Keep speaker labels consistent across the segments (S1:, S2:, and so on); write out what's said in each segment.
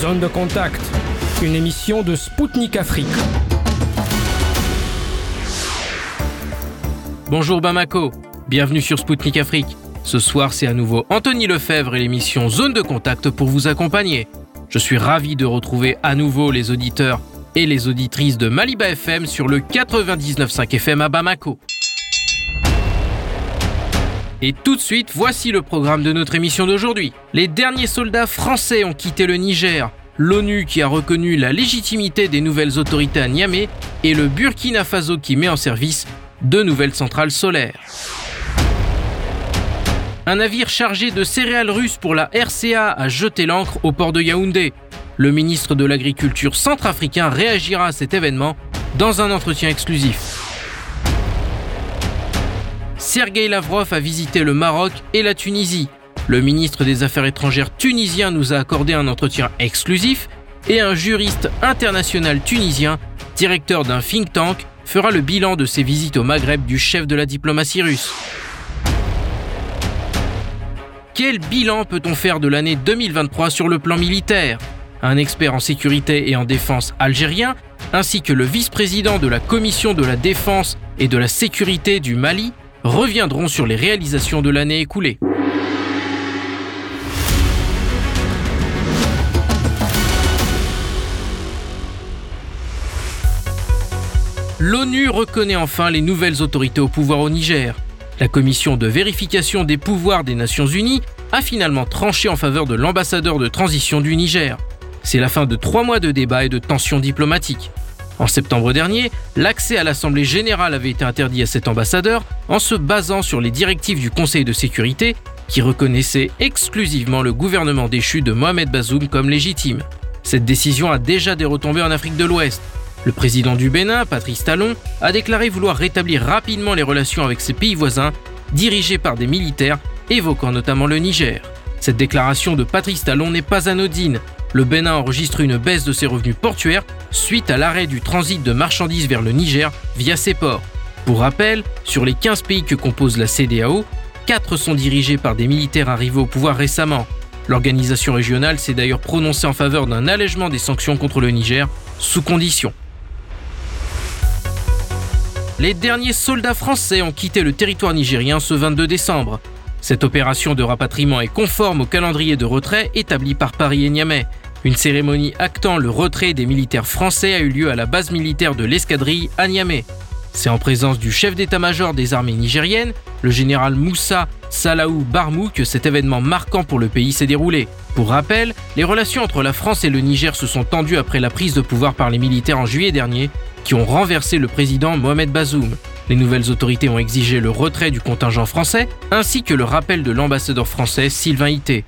S1: Zone de contact, une émission de Spoutnik Afrique.
S2: Bonjour Bamako, bienvenue sur Spoutnik Afrique. Ce soir, c'est à nouveau Anthony Lefebvre et l'émission Zone de contact pour vous accompagner. Je suis ravi de retrouver à nouveau les auditeurs et les auditrices de Maliba FM sur le 99.5 FM à Bamako. Et tout de suite, voici le programme de notre émission d'aujourd'hui. Les derniers soldats français ont quitté le Niger, l'ONU qui a reconnu la légitimité des nouvelles autorités à Niamey et le Burkina Faso qui met en service deux nouvelles centrales solaires. Un navire chargé de céréales russes pour la RCA a jeté l'ancre au port de Yaoundé. Le ministre de l'Agriculture centrafricain réagira à cet événement dans un entretien exclusif. Sergei Lavrov a visité le Maroc et la Tunisie. Le ministre des Affaires étrangères tunisien nous a accordé un entretien exclusif et un juriste international tunisien, directeur d'un think tank, fera le bilan de ses visites au Maghreb du chef de la diplomatie russe. Quel bilan peut-on faire de l'année 2023 sur le plan militaire? Un expert en sécurité et en défense algérien, ainsi que le vice-président de la Commission de la défense et de la sécurité du Mali, reviendront sur les réalisations de l'année écoulée. L'ONU reconnaît enfin les nouvelles autorités au pouvoir au Niger. La commission de vérification des pouvoirs des Nations Unies a finalement tranché en faveur de l'ambassadeur de transition du Niger. C'est la fin de trois mois de débats et de tensions diplomatiques. En septembre dernier, l'accès à l'Assemblée générale avait été interdit à cet ambassadeur en se basant sur les directives du Conseil de sécurité qui reconnaissait exclusivement le gouvernement déchu de Mohamed Bazoum comme légitime. Cette décision a déjà des retombées en Afrique de l'Ouest. Le président du Bénin, Patrice Talon, a déclaré vouloir rétablir rapidement les relations avec ses pays voisins, dirigés par des militaires, évoquant notamment le Niger. Cette déclaration de Patrice Talon n'est pas anodine le Bénin enregistre une baisse de ses revenus portuaires suite à l'arrêt du transit de marchandises vers le Niger via ses ports. Pour rappel, sur les 15 pays que compose la CDAO, 4 sont dirigés par des militaires arrivés au pouvoir récemment. L'organisation régionale s'est d'ailleurs prononcée en faveur d'un allègement des sanctions contre le Niger, sous condition. Les derniers soldats français ont quitté le territoire nigérien ce 22 décembre. Cette opération de rapatriement est conforme au calendrier de retrait établi par Paris et Niamey. Une cérémonie actant le retrait des militaires français a eu lieu à la base militaire de l'escadrille à Niamey. C'est en présence du chef d'état-major des armées nigériennes, le général Moussa Salaou Barmou, que cet événement marquant pour le pays s'est déroulé. Pour rappel, les relations entre la France et le Niger se sont tendues après la prise de pouvoir par les militaires en juillet dernier, qui ont renversé le président Mohamed Bazoum. Les nouvelles autorités ont exigé le retrait du contingent français ainsi que le rappel de l'ambassadeur français Sylvain Ité.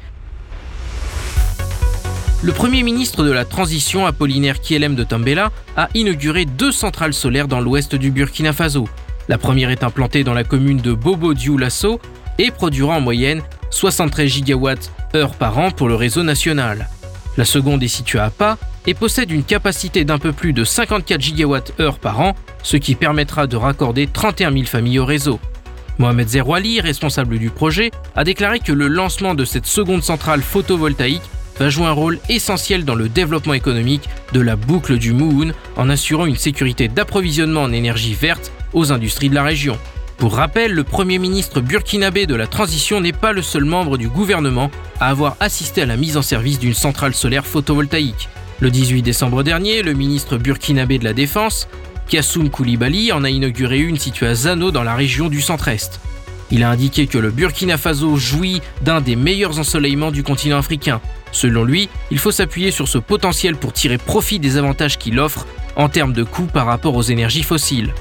S2: Le Premier ministre de la Transition, Apollinaire Kielem de Tambela, a inauguré deux centrales solaires dans l'ouest du Burkina Faso. La première est implantée dans la commune de Bobo Dioulasso et produira en moyenne 73 gigawatts heure par an pour le réseau national. La seconde est située à Pas et possède une capacité d'un peu plus de 54 GWh par an, ce qui permettra de raccorder 31 000 familles au réseau. Mohamed Zerouali, responsable du projet, a déclaré que le lancement de cette seconde centrale photovoltaïque va jouer un rôle essentiel dans le développement économique de la boucle du Moon en assurant une sécurité d'approvisionnement en énergie verte aux industries de la région. Pour rappel, le Premier ministre burkinabé de la transition n'est pas le seul membre du gouvernement à avoir assisté à la mise en service d'une centrale solaire photovoltaïque. Le 18 décembre dernier, le ministre burkinabé de la Défense, Kassoum Koulibaly, en a inauguré une située à Zano dans la région du centre-est. Il a indiqué que le Burkina Faso jouit d'un des meilleurs ensoleillements du continent africain. Selon lui, il faut s'appuyer sur ce potentiel pour tirer profit des avantages qu'il offre en termes de coûts par rapport aux énergies fossiles.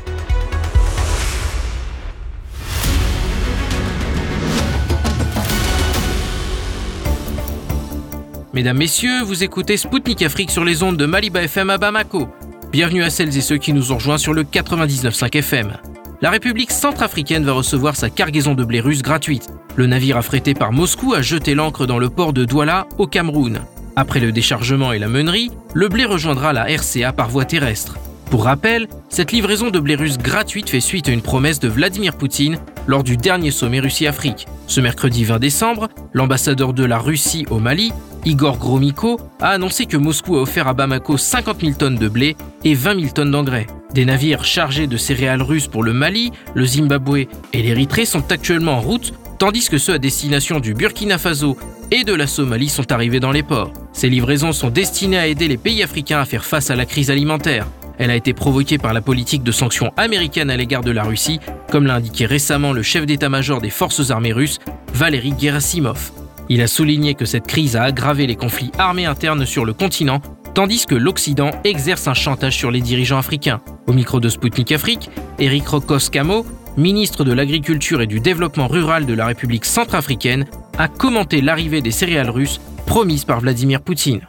S2: Mesdames, Messieurs, vous écoutez Spoutnik Afrique sur les ondes de Maliba FM à Bamako. Bienvenue à celles et ceux qui nous ont rejoints sur le 99.5 FM. La République centrafricaine va recevoir sa cargaison de blé russe gratuite. Le navire affrété par Moscou a jeté l'ancre dans le port de Douala, au Cameroun. Après le déchargement et la meunerie, le blé rejoindra la RCA par voie terrestre. Pour rappel, cette livraison de blé russe gratuite fait suite à une promesse de Vladimir Poutine lors du dernier sommet Russie-Afrique. Ce mercredi 20 décembre, l'ambassadeur de la Russie au Mali, Igor Gromyko, a annoncé que Moscou a offert à Bamako 50 000 tonnes de blé et 20 000 tonnes d'engrais. Des navires chargés de céréales russes pour le Mali, le Zimbabwe et l'Érythrée sont actuellement en route, tandis que ceux à destination du Burkina Faso et de la Somalie sont arrivés dans les ports. Ces livraisons sont destinées à aider les pays africains à faire face à la crise alimentaire. Elle a été provoquée par la politique de sanctions américaines à l'égard de la Russie, comme l'a indiqué récemment le chef d'état-major des forces armées russes, Valery Gerasimov. Il a souligné que cette crise a aggravé les conflits armés internes sur le continent, tandis que l'Occident exerce un chantage sur les dirigeants africains. Au micro de Sputnik Afrique, Eric Rokos-Camo, ministre de l'Agriculture et du Développement rural de la République centrafricaine, a commenté l'arrivée des céréales russes promises par Vladimir Poutine.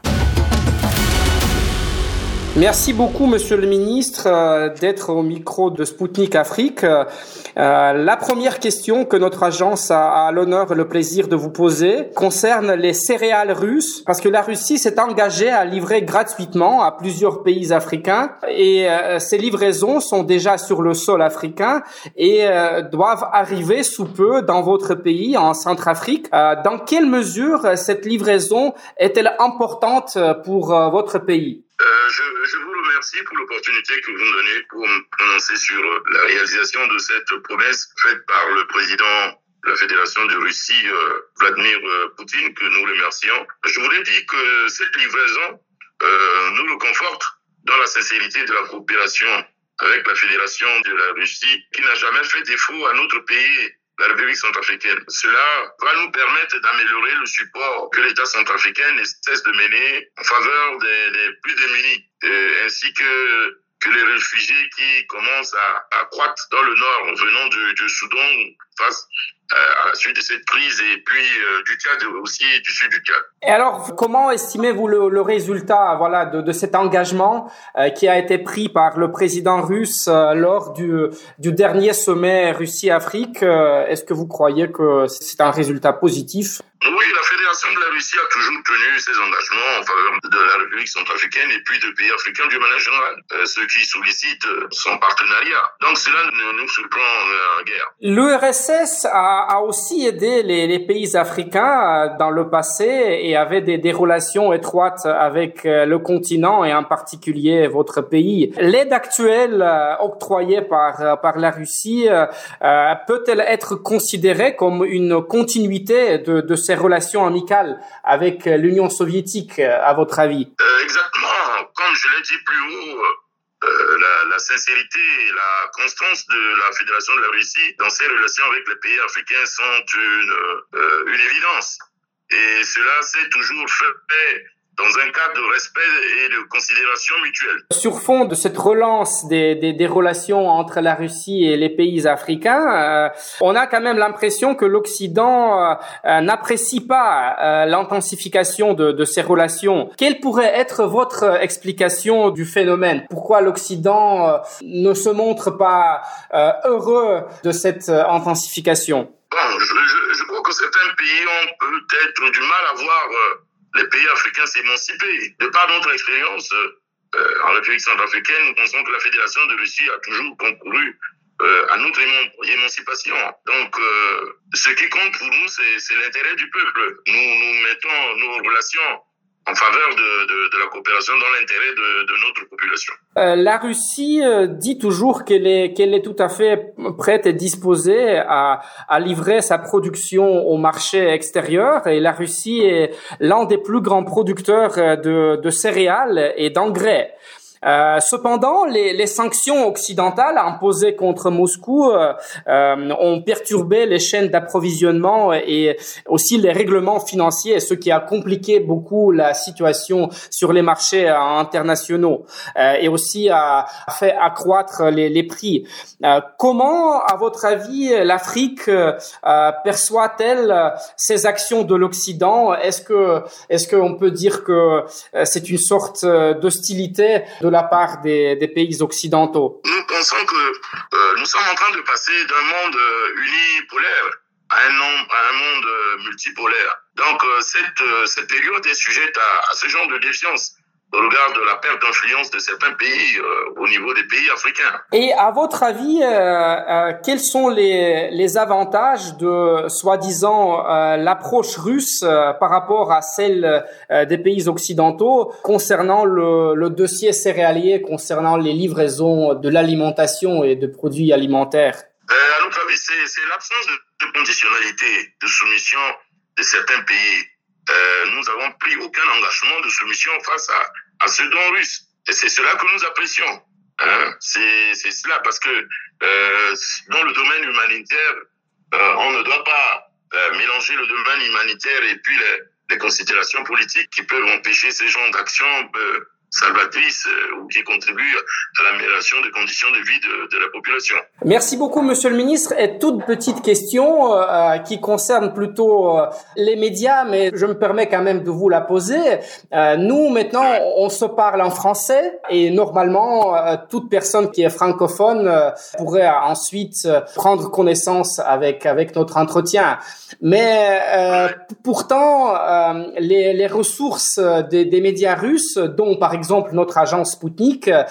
S1: Merci beaucoup, Monsieur le Ministre, euh, d'être au micro de Spoutnik Afrique. Euh, la première question que notre agence a, l'honneur et le plaisir de vous poser concerne les céréales russes, parce que la Russie s'est engagée à livrer gratuitement à plusieurs pays africains, et euh, ces livraisons sont déjà sur le sol africain et doivent arriver sous peu dans votre pays, en Centrafrique. dans quelle mesure cette livraison est-elle importante pour votre pays?
S3: Euh, je, je, vous remercie pour l'opportunité que vous me donnez pour me prononcer sur la réalisation de cette promesse faite par le président de la Fédération de Russie, euh, Vladimir euh, Poutine, que nous remercions. Je voulais dire que cette livraison euh, nous le conforte dans la sincérité de la coopération avec la Fédération de la Russie, qui n'a jamais fait défaut à notre pays la République centrafricaine. Cela va nous permettre d'améliorer le support que l'État centrafricain ne cesse de mener en faveur des, plus démunis, ainsi que que les réfugiés qui commencent à, croître dans le nord venant du, du Soudan face euh, à la suite de cette et puis euh, du aussi du sud du.
S1: Et alors, comment estimez-vous le, le, résultat voilà, de, de cet engagement euh, qui a été pris par le président russe lors du, du dernier sommet Russie-Afrique Est-ce que vous croyez que c'est un résultat positif?
S3: Oui, la Fédération de la Russie a toujours tenu ses engagements en faveur de la République centrafricaine et puis de pays africains du manière générale, ce qui sollicite son partenariat. Donc cela ne nous surprend en guerre.
S1: L'URSS a a, aussi aidé les, les, pays africains euh, dans le passé et avait des, des, relations étroites avec euh, le continent et en particulier votre pays. L'aide actuelle euh, octroyée par, par la Russie peut-elle être considérée comme une continuité de, de ces relations amicales avec l'Union soviétique, à votre avis?
S3: Exactement. Comme je l'ai dit plus haut, euh, la, sincérité et la constance de la Fédération de la Russie dans ses relations avec les pays africains sont une, euh, une évidence. Et cela s'est toujours fait dans un cadre de respect et de considération mutuelle.
S1: Sur fond de cette relance des, des, des relations entre la Russie et les pays africains, euh, on a quand même l'impression que l'Occident euh, euh, n'apprécie pas l'intensification de, de, ces relations. Quelle pourrait être votre explication du phénomène? Pourquoi l'Occident ne se montre pas heureux de cette intensification?
S3: Bon, je, je, je, crois que certains pays ont peut-être du mal à voir les pays africains s'émanciper. De par notre expérience euh, en République centrafricaine, nous pensons que la Fédération de Russie a toujours concouru euh, à notre émancipation. Donc, euh, ce qui compte pour nous, c'est l'intérêt du peuple. Nous, nous mettons nos relations en faveur de, de, la coopération dans l'intérêt de, notre population.
S1: Euh, la Russie euh, dit toujours qu'elle est, est tout à fait prête et disposée à, à livrer sa production au marché extérieur et la Russie est l'un des plus grands producteurs de, de céréales et d'engrais. Euh, cependant, les, les, sanctions occidentales imposées contre Moscou euh, euh, ont perturbé les chaînes d'approvisionnement et aussi les règlements financiers, ce qui a compliqué beaucoup la situation sur les marchés internationaux et aussi a, fait accroître les, les prix. comment, à votre avis, l'Afrique perçoit-elle ces actions de l'Occident? Est-ce que est-ce qu'on peut dire que c'est une sorte d'hostilité la part des, pays occidentaux
S3: Nous pensons que euh, nous sommes en train de passer d'un monde euh, unipolaire à un, monde euh, multipolaire. Donc cette, période est sujette à ce genre de défiance au regard de la perte d'influence de certains pays au niveau des pays africains.
S1: Et à votre avis, quels sont les, les avantages de soi-disant l'approche russe par rapport à celle des pays occidentaux concernant le, le dossier céréalier, concernant les livraisons de l'alimentation et de produits alimentaires?
S3: Euh, À notre avis, c'est l'absence de, conditionnalité, de soumission de certains pays. Euh, nous n'avons pris aucun engagement de soumission face à, à ce don russe. Et c'est cela que nous apprécions. Hein? C'est cela parce que euh, dans le domaine humanitaire, euh, on ne doit pas mélanger le domaine humanitaire et puis les, les, considérations politiques qui peuvent empêcher ces genres d'actions euh, salvatrice euh, ou qui contribue à l'amélioration des conditions de vie de, de, la population.
S1: Merci beaucoup, Monsieur le Ministre. Et toute petite question euh, euh, qui concerne plutôt euh, les médias, mais je me permets quand même de vous la poser. Euh, nous, maintenant, on se parle en français et normalement, euh, toute personne qui est francophone pourrait ensuite prendre connaissance avec avec notre entretien. Mais pourtant, les, les ressources des, des médias russes, dont par exemple exemple, notre agence Sputnik euh,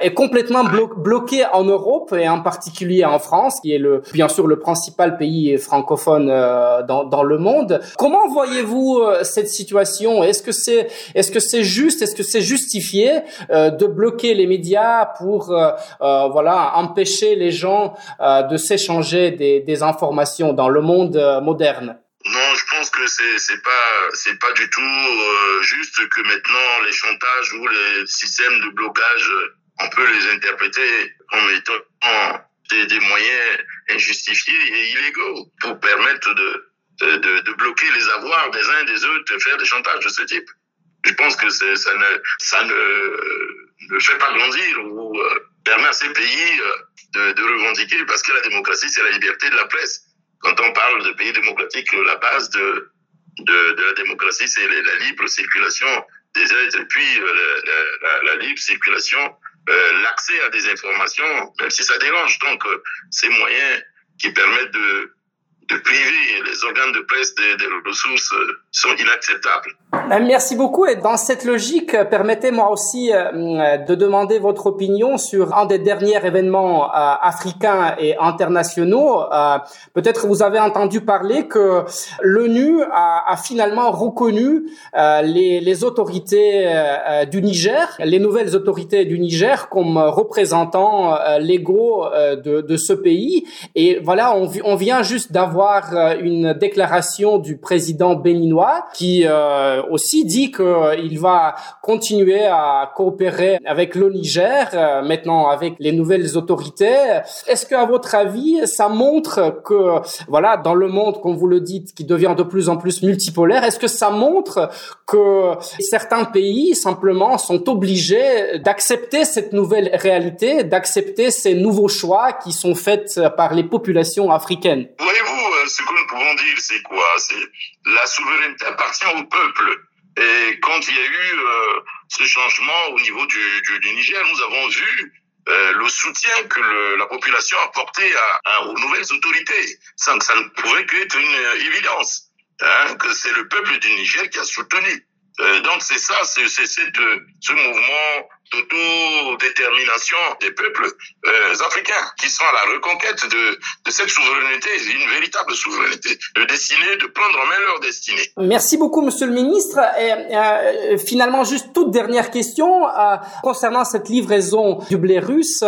S1: est complètement bloquée en Europe et en particulier en France, qui est le, bien sûr le principal pays francophone euh, dans, dans le monde. Comment voyez-vous euh, cette situation? Est-ce que c'est est-ce que c'est juste Est-ce que c'est justifié de bloquer les médias pour voilà empêcher les gens de s'échanger des, des informations dans le monde moderne?
S3: Pense que c'est c'est pas c'est pas du tout euh, juste que maintenant les chantages ou les systèmes de blocage, on peut les interpréter comme étant des, des moyens injustifiés et illégaux pour permettre de, de, de bloquer les avoirs des uns et des autres, de faire des chantages de ce type. Je pense que ça ne ça ne, ne fait pas grandir ou euh, permet à ces pays euh, de revendiquer parce que la démocratie c'est la liberté de la presse quand on parle de pays démocratiques, la base de, de, de la démocratie, c'est la libre circulation des êtres et puis euh, la, libre circulation, euh, l'accès à des informations, même si ça dérange. Donc, euh, ces moyens qui permettent de, de priver les organes de presse des, des ressources euh, sont inacceptables.
S1: Euh, merci beaucoup. Et dans cette logique, euh, permettez-moi aussi de demander votre opinion sur un des derniers événements africains et internationaux. Peut-être vous avez entendu parler que l'ONU a, finalement reconnu les, autorités du Niger, les nouvelles autorités du Niger, comme représentants légaux de, ce pays. Et voilà, on, vient juste d'avoir voir euh, une déclaration du président béninois qui euh, aussi dit qu'il euh, va continuer à coopérer avec le Niger, maintenant avec les nouvelles autorités. Est-ce que, à votre avis, ça montre que, voilà, dans le monde, comme vous le dites, qui devient de plus en plus multipolaire, est-ce que ça montre que certains pays simplement sont obligés d'accepter cette nouvelle réalité, d'accepter ces nouveaux choix qui sont faits par les populations africaines?
S3: Euh, ce que nous pouvons dire, c'est quoi? C'est la souveraineté appartient au peuple. Et quand il y a eu euh, ce changement au niveau du, du, Niger, nous avons vu euh, le soutien que la population a porté à, à, aux nouvelles autorités, ça ne pouvait qu'être une évidence, hein, que c'est le peuple du Niger qui a soutenu. Euh, donc c'est ça, c'est ce mouvement d'autodétermination des peuples euh, africains qui sont à la reconquête de, de cette souveraineté, une véritable souveraineté, de destinée, de prendre en main leur destinée.
S1: Merci beaucoup, Monsieur le Ministre. Et, euh, finalement, juste toute dernière question euh, concernant cette livraison du blé russe.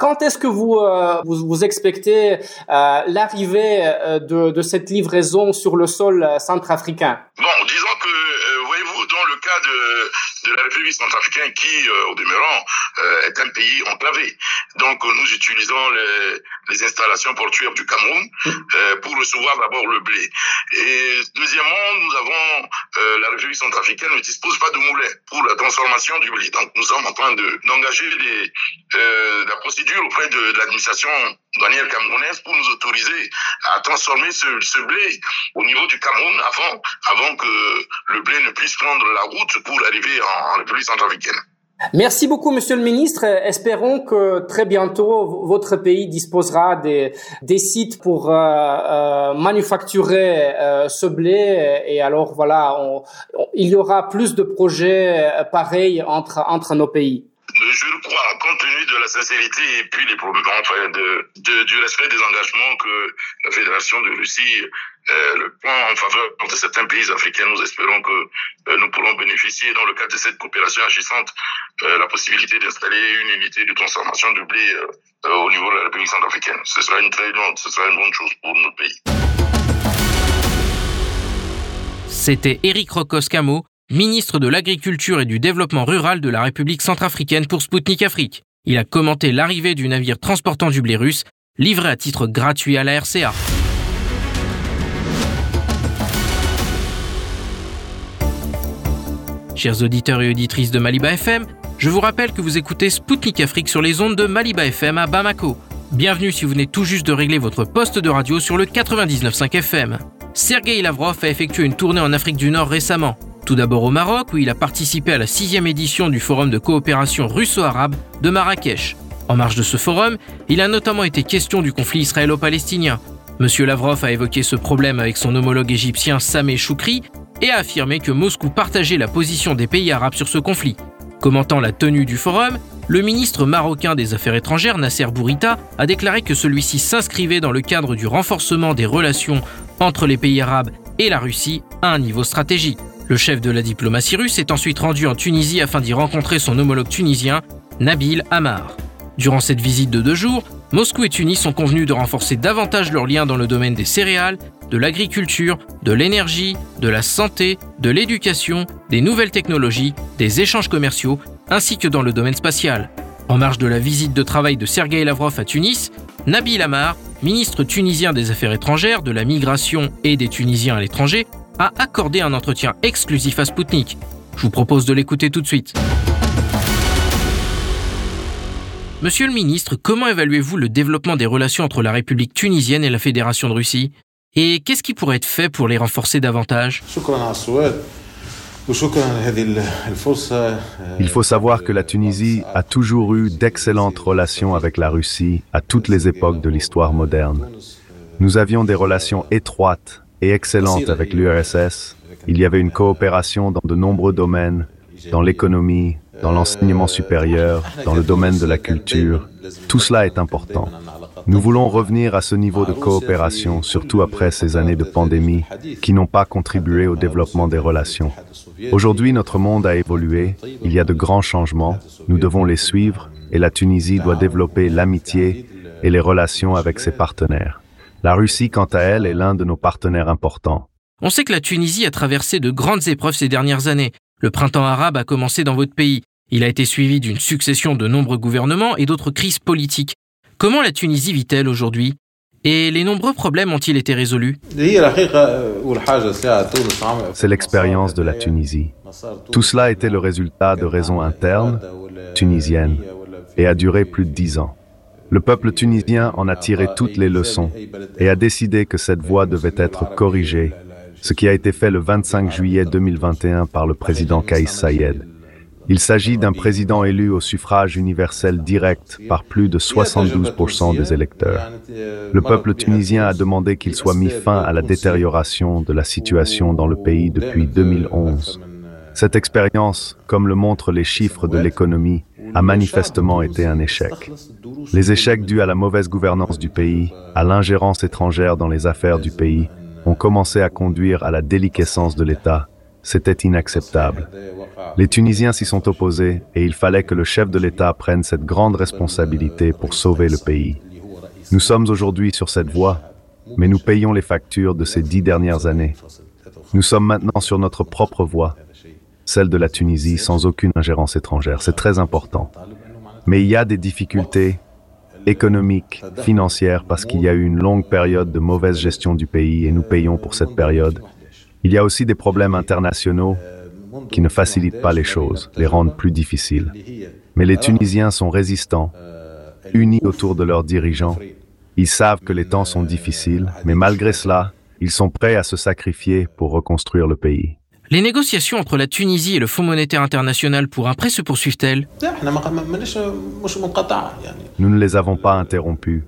S1: Quand est-ce que vous, vous, vous expectez l'arrivée de, de cette livraison sur le sol centrafricain?
S3: Bon, disons que, voyez-vous, dans le cas de, de la République centrafricaine qui euh, au demeurant, euh, est un pays enclavé. Donc, nous utilisons les, les installations portuaires du Cameroun euh, pour recevoir d'abord le blé. Et deuxièmement, nous avons la République centrafricaine ne dispose pas de moulin pour la transformation du blé. Donc, nous sommes en train d'engager la procédure auprès de, de l'administration douanière camerounaise pour nous autoriser à transformer ce, ce, blé au niveau du Cameroun avant, avant que le blé ne puisse prendre la route pour arriver en, en République centrafricaine.
S1: Merci beaucoup, Monsieur le Ministre. Espérons que très bientôt votre pays disposera des, des sites pour euh, euh, manufacturer euh, ce blé. Et alors voilà, on, on, il y aura plus de projets pareils entre entre nos pays.
S3: Je crois, compte tenu de la sincérité et puis les problèmes, enfin, de, de, du respect des engagements que la Fédération de Russie euh, le point en faveur de certains pays africains, nous espérons que euh, nous pourrons bénéficier, dans le cadre de cette coopération agissante, euh, la possibilité d'installer une unité de transformation de blé euh, au niveau de la République centrafricaine. Ce sera une très bonne, ce sera une bonne chose pour notre pays.
S2: C'était Eric Rocos-Camo, ministre de l'Agriculture et du Développement rural de la République centrafricaine pour Spoutnik Afrique. Il a commenté l'arrivée du navire transportant du blé russe, livré à titre gratuit à la RCA. Chers auditeurs et auditrices de Maliba FM, je vous rappelle que vous écoutez Spoutnik Afrique sur les ondes de Maliba FM à Bamako. Bienvenue si vous venez tout juste de régler votre poste de radio sur le 99.5 FM. Sergei Lavrov a effectué une tournée en Afrique du Nord récemment. Tout d'abord au Maroc, où il a participé à la sixième édition du Forum de coopération russo-arabe de Marrakech. En marge de ce forum, il a notamment été question du conflit israélo-palestinien. Monsieur Lavrov a évoqué ce problème avec son homologue égyptien Sameh Choukri et a affirmé que Moscou partageait la position des pays arabes sur ce conflit. Commentant la tenue du forum, le ministre marocain des Affaires étrangères Nasser Bourita a déclaré que celui-ci s'inscrivait dans le cadre du renforcement des relations entre les pays arabes et la Russie à un niveau stratégique. Le chef de la diplomatie russe est ensuite rendu en Tunisie afin d'y rencontrer son homologue tunisien, Nabil Amar. Durant cette visite de deux jours, Moscou et Tunis sont convenus de renforcer davantage leurs liens dans le domaine des céréales, de l'agriculture, de l'énergie, de la santé, de l'éducation, des nouvelles technologies, des échanges commerciaux, ainsi que dans le domaine spatial. En marge de la visite de travail de Sergei Lavrov à Tunis, Nabil Amar, ministre tunisien des Affaires étrangères, de la migration et des Tunisiens à l'étranger, a accordé un entretien exclusif à Sputnik. Je vous propose de l'écouter tout de suite. Monsieur le ministre, comment évaluez-vous le développement des relations entre la République tunisienne et la Fédération de Russie? Et qu'est-ce qui pourrait être fait pour les renforcer davantage?
S4: Il faut savoir que la Tunisie a toujours eu d'excellentes relations avec la Russie à toutes les époques de l'histoire moderne. Nous avions des relations étroites et excellentes avec l'URSS. Il y avait une coopération dans de nombreux domaines, dans l'économie, dans l'enseignement supérieur, dans le domaine de la culture. Tout cela est important. Nous voulons revenir à ce niveau de coopération, surtout après ces années de pandémie qui n'ont pas contribué au développement des relations. Aujourd'hui, notre monde a évolué, il y a de grands changements, nous devons les suivre et la Tunisie doit développer l'amitié et les relations avec ses partenaires. La Russie, quant à elle, est l'un de nos partenaires importants.
S2: On sait que la Tunisie a traversé de grandes épreuves ces dernières années. Le printemps arabe a commencé dans votre pays. Il a été suivi d'une succession de nombreux gouvernements et d'autres crises politiques. Comment la Tunisie vit-elle aujourd'hui? Et les nombreux problèmes ont-ils été résolus?
S4: C'est l'expérience de la Tunisie. Tout cela était le résultat de raisons internes, tunisiennes, et a duré plus de dix ans. Le peuple tunisien en a tiré toutes les leçons et a décidé que cette voie devait être corrigée, ce qui a été fait le 25 juillet 2021 par le président Kaïs Sayed. Il s'agit d'un président élu au suffrage universel direct par plus de 72% des électeurs. Le peuple tunisien a demandé qu'il soit mis fin à la détérioration de la situation dans le pays depuis 2011. Cette expérience, comme le montrent les chiffres de l'économie, a manifestement été un échec. Les échecs dus à la mauvaise gouvernance du pays, à l'ingérence étrangère dans les affaires du pays, ont commencé à conduire à la déliquescence de l'État. C'était inacceptable. Les Tunisiens s'y sont opposés et il fallait que le chef de l'État prenne cette grande responsabilité pour sauver le pays. Nous sommes aujourd'hui sur cette voie, mais nous payons les factures de ces dix dernières années. Nous sommes maintenant sur notre propre voie, celle de la Tunisie sans aucune ingérence étrangère. C'est très important. Mais il y a des difficultés économiques, financières, parce qu'il y a eu une longue période de mauvaise gestion du pays et nous payons pour cette période. Il y a aussi des problèmes internationaux qui ne facilitent pas les choses, les rendent plus difficiles. Mais les Tunisiens sont résistants, unis autour de leurs dirigeants. Ils savent que les temps sont difficiles, mais malgré cela, ils sont prêts à se sacrifier pour reconstruire le pays.
S2: Les négociations entre la Tunisie et le Fonds monétaire international pour un prêt se poursuivent-elles?
S4: Nous ne les avons pas interrompues,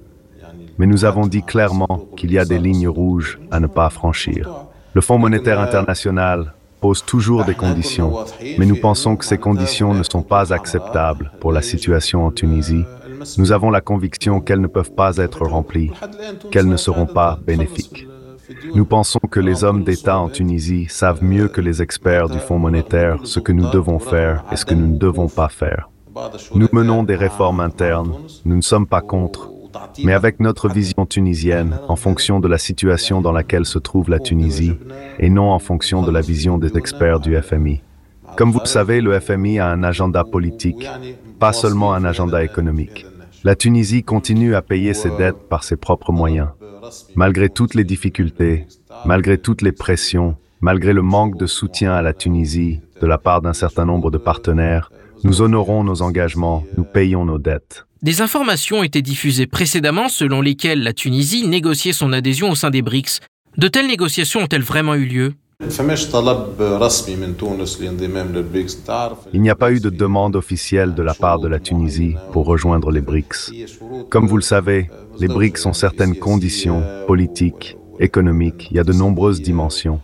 S4: mais nous avons dit clairement qu'il y a des lignes rouges à ne pas franchir. Le Fonds monétaire international impose toujours des conditions, mais nous pensons que ces conditions ne sont pas acceptables pour la situation en Tunisie. Nous avons la conviction qu'elles ne peuvent pas être remplies, qu'elles ne seront pas bénéfiques. Nous pensons que les hommes d'État en Tunisie savent mieux que les experts du Fonds monétaire ce que nous devons faire et ce que nous ne devons pas faire. Nous menons des réformes internes, nous ne sommes pas contre, mais avec notre vision tunisienne, en fonction de la situation dans laquelle se trouve la Tunisie, et non en fonction de la vision des experts du FMI. Comme vous le savez, le FMI a un agenda politique, pas seulement un agenda économique. La Tunisie continue à payer ses dettes par ses propres moyens. Malgré toutes les difficultés, malgré toutes les pressions, malgré le manque de soutien à la Tunisie de la part d'un certain nombre de partenaires, nous honorons nos engagements, nous payons nos dettes.
S2: Des informations ont été diffusées précédemment selon lesquelles la Tunisie négociait son adhésion au sein des BRICS. De telles négociations ont-elles vraiment eu lieu?
S4: Il n'y a pas eu de demande officielle de la part de la Tunisie pour rejoindre les BRICS. Comme vous le savez, les BRICS ont certaines conditions politiques, économiques, il y a de nombreuses dimensions.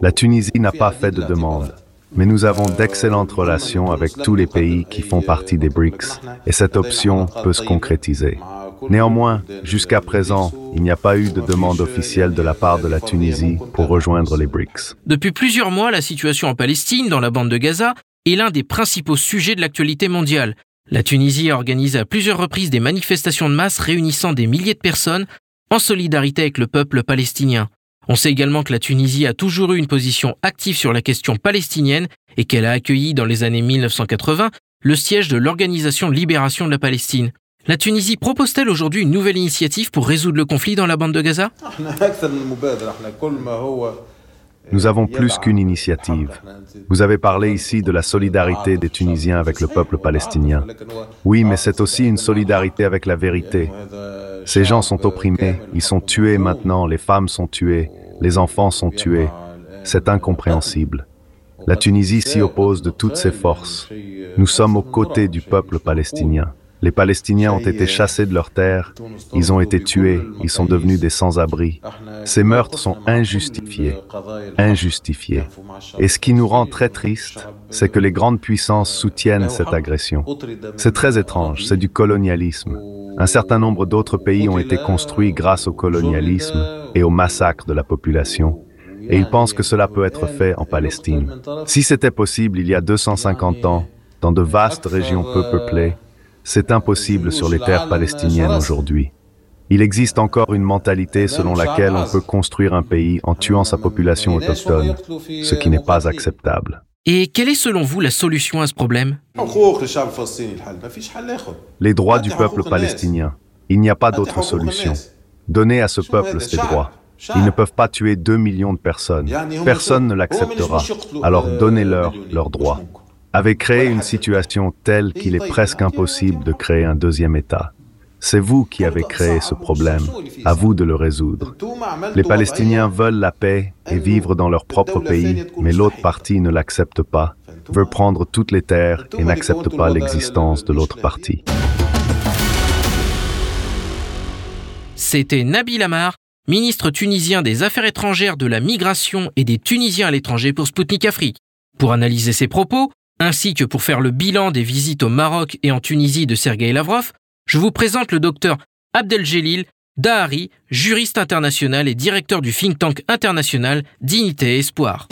S4: La Tunisie n'a pas fait de demande, mais nous avons d'excellentes relations avec tous les pays qui font partie des BRICS et cette option peut se concrétiser. Néanmoins, jusqu'à présent, il n'y a pas eu de demande officielle de la part de la Tunisie pour rejoindre les BRICS.
S2: Depuis plusieurs mois, la situation en Palestine, dans la bande de Gaza, est l'un des principaux sujets de l'actualité mondiale. La Tunisie a organisé à plusieurs reprises des manifestations de masse réunissant des milliers de personnes en solidarité avec le peuple palestinien. On sait également que la Tunisie a toujours eu une position active sur la question palestinienne et qu'elle a accueilli dans les années 1980 le siège de l'Organisation de libération de la Palestine. La Tunisie propose-t-elle aujourd'hui une nouvelle initiative pour résoudre le conflit dans la bande de Gaza?
S4: Nous avons plus qu'une initiative. Vous avez parlé ici de la solidarité des Tunisiens avec le peuple palestinien. Oui, mais c'est aussi une solidarité avec la vérité. Ces gens sont opprimés, ils sont tués maintenant, les femmes sont tuées, les enfants sont tués. C'est incompréhensible. La Tunisie s'y oppose de toutes ses forces. Nous sommes aux côtés du peuple palestinien. Les Palestiniens ont été chassés de leurs terres, ils ont été tués, ils sont devenus des sans-abri. Ces meurtres sont injustifiés, injustifiés. Et ce qui nous rend très tristes, c'est que les grandes puissances soutiennent cette agression. C'est très étrange, c'est du colonialisme. Un certain nombre d'autres pays ont été construits grâce au colonialisme et au massacre de la population. Et ils pensent que cela peut être fait en Palestine. Si c'était possible il y a 250 ans, dans de vastes régions peu peuplées, c'est impossible sur les terres palestiniennes aujourd'hui. Il existe encore une mentalité selon laquelle on peut construire un pays en tuant sa population autochtone, ce qui n'est pas acceptable.
S2: Et quelle est selon vous la solution à ce problème?
S4: Les droits du peuple palestinien. Il n'y a pas d'autre solution. Donnez à ce peuple ses droits. Ils ne peuvent pas tuer deux millions de personnes. Personne ne l'acceptera. Alors donnez-leur leurs droits avait créé une situation telle qu'il est presque impossible de créer un deuxième État. C'est vous qui avez créé ce problème, à vous de le résoudre. Les Palestiniens veulent la paix et vivre dans leur propre pays, mais l'autre partie ne l'accepte pas, veut prendre toutes les terres et n'accepte pas l'existence de l'autre partie.
S2: C'était Nabil Amar, ministre tunisien des Affaires étrangères, de la migration et des Tunisiens à l'étranger pour Sputnik Afrique. Pour analyser ses propos, ainsi que pour faire le bilan des visites au Maroc et en Tunisie de Sergei Lavrov, je vous présente le docteur Abdeljelil Dahari, juriste international et directeur du think tank international Dignité et Espoir.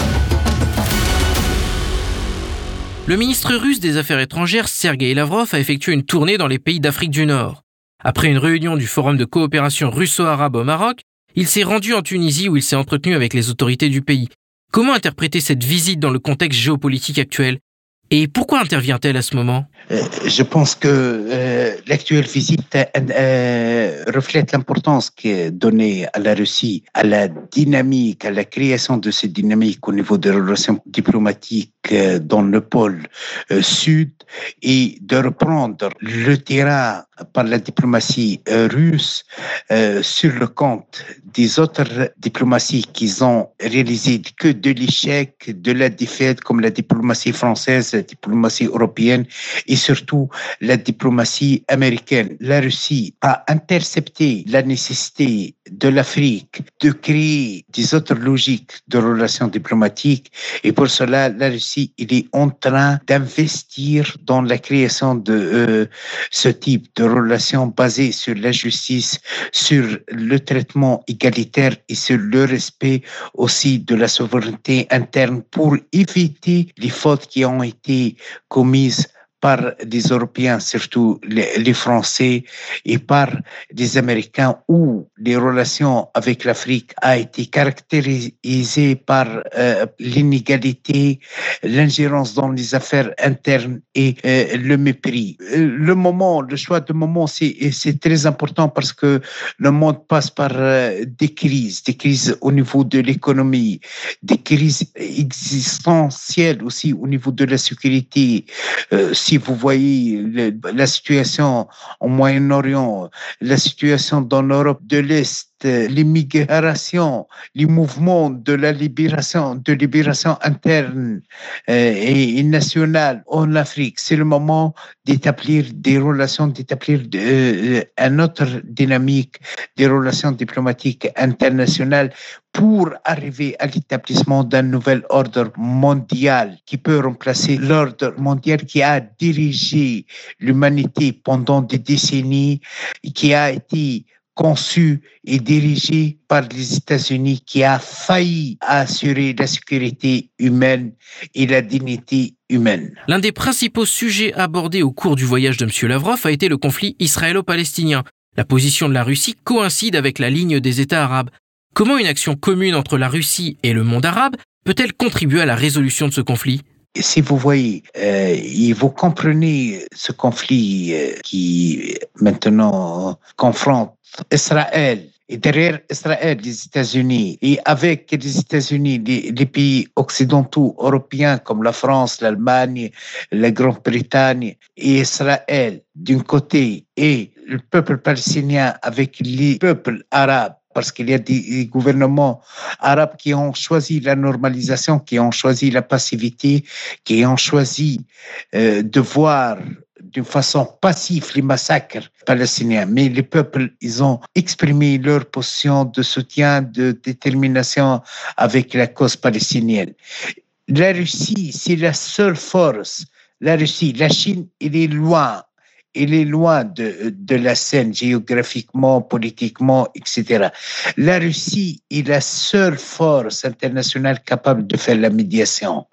S2: Le ministre russe des Affaires étrangères Sergei Lavrov a effectué une tournée dans les pays d'Afrique du Nord. Après une réunion du Forum de coopération russo-arabe au Maroc, il s'est rendu en Tunisie où il s'est entretenu avec les autorités du pays. Comment interpréter cette visite dans le contexte géopolitique actuel? Et pourquoi intervient-elle à ce moment?
S5: Euh, Je pense que euh, l'actuelle visite euh, reflète l'importance qui est donnée à la Russie, à la dynamique, à la création de cette dynamique au niveau des relations diplomatiques dans le pôle euh, sud et de reprendre le terrain par la diplomatie euh, russe sur le compte des autres diplomaties qui ont réalisé que de l'échec, de la défaite, comme la diplomatie française, la diplomatie européenne et surtout la diplomatie américaine. La Russie a intercepté la nécessité de l'Afrique de créer des autres logiques de relations diplomatiques et pour cela, la Russie il est en train d'investir dans la création de euh, ce type de relations basées sur la justice, sur le traitement égalitaire et sur le respect aussi de la souveraineté interne pour éviter les fautes qui ont été commises par des Européens, surtout les, Français, et par des Américains, où les relations avec l'Afrique a été caractérisées par euh, l'inégalité, l'ingérence dans les affaires internes et euh, le mépris. Euh, le moment, le choix de moment, c'est très important parce que le monde passe par des crises, des crises au niveau de l'économie, des crises existentielles aussi au niveau de la sécurité si vous voyez la situation au Moyen-Orient, la situation dans l'Europe de l'Est, l'immigration, les mouvements de la libération, de libération interne euh, et nationale en Afrique. C'est le moment d'établir des relations, d'établir euh, un autre dynamique des relations diplomatiques internationales pour arriver à l'établissement d'un nouvel ordre mondial qui peut remplacer l'ordre mondial qui a dirigé l'humanité pendant des décennies, qui a été conçu et dirigé par les États-Unis qui a failli assurer la sécurité humaine et la dignité humaine.
S2: L'un des principaux sujets abordés au cours du voyage de M. Lavrov a été le conflit israélo-palestinien. La position de la Russie coïncide avec la ligne des États arabes. Comment une action commune entre la Russie et le monde arabe peut-elle contribuer à la résolution de ce conflit?
S5: Si vous voyez, euh, et vous comprenez ce conflit euh, qui maintenant confronte Israël et derrière Israël, les États-Unis, et avec les États-Unis, les, pays occidentaux européens comme la France, l'Allemagne, la Grande-Bretagne et Israël d'un côté, et le peuple palestinien avec les peuples arabes parce qu'il y a des gouvernements arabes qui ont choisi la normalisation, qui ont choisi la passivité, qui ont choisi euh, de voir d'une façon passive les massacres palestiniens. Mais les peuples, ils ont exprimé leur position de soutien, de détermination avec la cause palestinienne. La Russie, c'est la seule force. La Russie, la Chine, il est loin il est loin de, de, la scène géographiquement, politiquement, etc. La Russie est la seule force internationale capable de faire la médiation.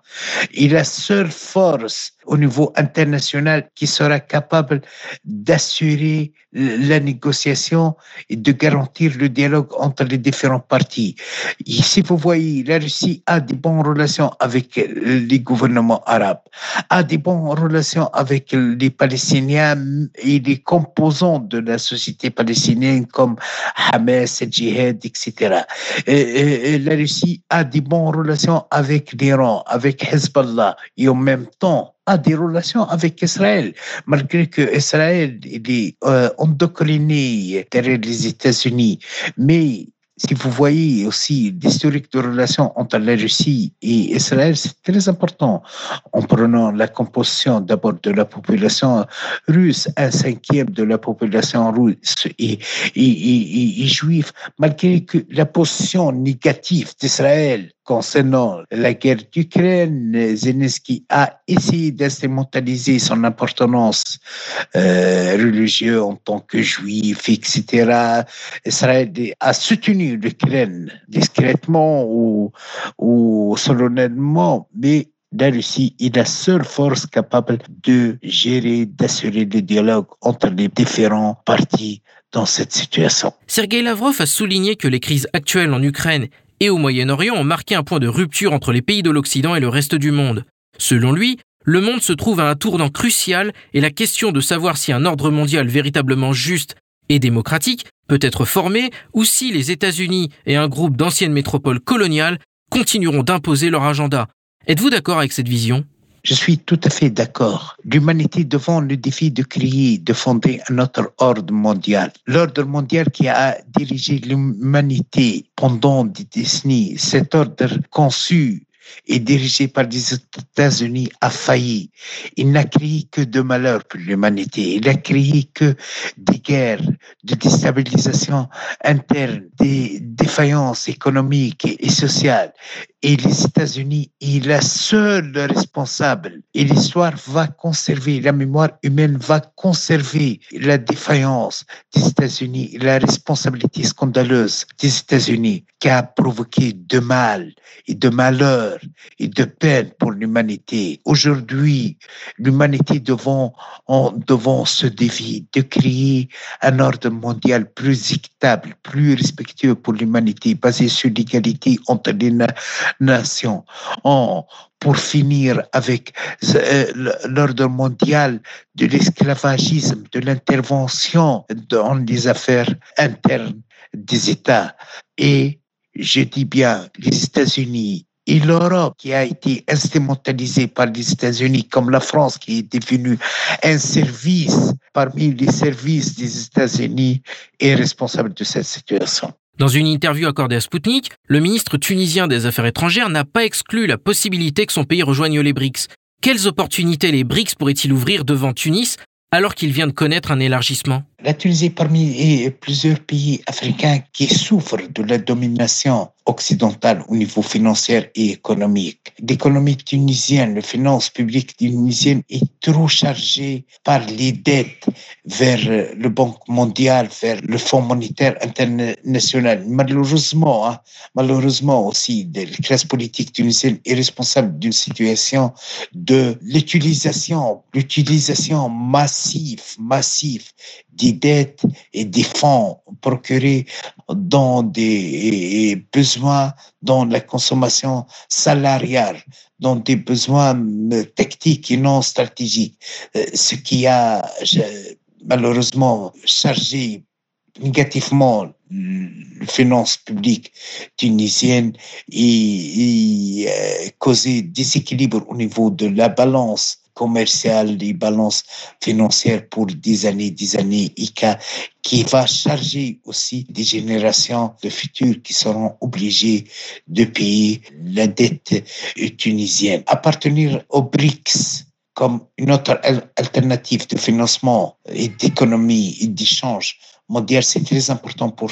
S5: Et la seule force au niveau international qui sera capable d'assurer la négociation et de garantir le dialogue entre les différents partis. si vous voyez, la Russie a des bonnes relations avec les gouvernements arabes, a des bonnes relations avec les Palestiniens et les composants de la société palestinienne comme Hamas, Djihad, etc. Et, la Russie a des bonnes relations avec l'Iran, avec Hezbollah et en même temps a des relations avec Israël, malgré que Israël est euh, endocriné derrière les États-Unis. Mais si vous voyez aussi l'historique de relations entre la Russie et Israël, c'est très important. En prenant la composition d'abord de la population russe, un cinquième de la population russe et, et, malgré que la position négative d'Israël concernant la guerre d'Ukraine, Zelensky a essayé d'instrumentaliser son appartenance euh, religieuse en tant que juif, etc. Israël a soutenu l'Ukraine discrètement ou, ou solennellement, mais la Russie est la seule force capable de gérer, d'assurer le dialogue entre les différents partis dans cette situation.
S2: Sergei Lavrov a souligné que les crises actuelles en Ukraine et au Moyen-Orient ont marqué un point de rupture entre les pays de l'Occident et le reste du monde. Selon lui, le monde se trouve à un tournant crucial et la question de savoir si un ordre mondial véritablement juste et démocratique peut être formé ou si les États-Unis et un groupe d'anciennes métropoles coloniales continueront d'imposer leur agenda. Êtes-vous d'accord avec cette vision?
S5: Je suis tout à fait d'accord. L'humanité devant le défi de créer, de fonder un autre ordre mondial. L'ordre mondial qui a dirigé l'humanité pendant des décennies, cet ordre conçu et dirigé par les États-Unis a failli. Il n'a créé que de malheur pour l'humanité. Il n'a créé que des guerres, de déstabilisation interne, des défaillances économiques et sociales. Et les États-Unis est la seule responsable. Et l'histoire va conserver, la mémoire humaine va conserver la défaillance des États-Unis, la responsabilité scandaleuse des États-Unis qui a provoqué de mal et de malheur et de peine pour l'humanité. Aujourd'hui, l'humanité devant, devant ce défi de créer un ordre mondial plus équitable, plus respectueux pour l'humanité, basé sur l'égalité entre les nations. pour finir avec euh, l'ordre mondial de l'esclavagisme, de l'intervention dans les affaires internes des États. Et je dis bien les États-Unis et l'Europe qui a été instrumentalisée par les États-Unis, comme la France qui est devenue un service parmi les services des États-Unis, est responsable de cette situation.
S2: Dans une interview accordée à Sputnik, le ministre tunisien des Affaires étrangères n'a pas exclu la possibilité que son pays rejoigne les BRICS. Quelles opportunités les BRICS pourraient-ils ouvrir devant Tunis alors qu'il vient de connaître un élargissement?
S5: La Tunisie parmi plusieurs pays africains qui souffrent de la domination occidentale au niveau financier et économique. L'économie tunisienne, les finances publiques tunisiennes est trop chargée par les dettes vers le Banque mondiale, vers le Fonds monétaire international. Malheureusement, hein, malheureusement aussi, la classe politique tunisienne est responsable d'une situation de l'utilisation, l'utilisation massive, massive dettes et des fonds procurés dans des besoins dans la consommation salariale, dans des besoins techniques et non stratégiques, euh, ce qui a malheureusement chargé négativement les finances publiques tunisiennes et, et euh, causé déséquilibre au niveau de la balance commerciales, les balances financières pour des années, des années, ICA, qui va charger aussi des générations de futurs qui seront obligés de payer la dette tunisienne. Appartenir aux BRICS comme une autre alternative de financement et d'économie et d'échange mondial, c'est très important pour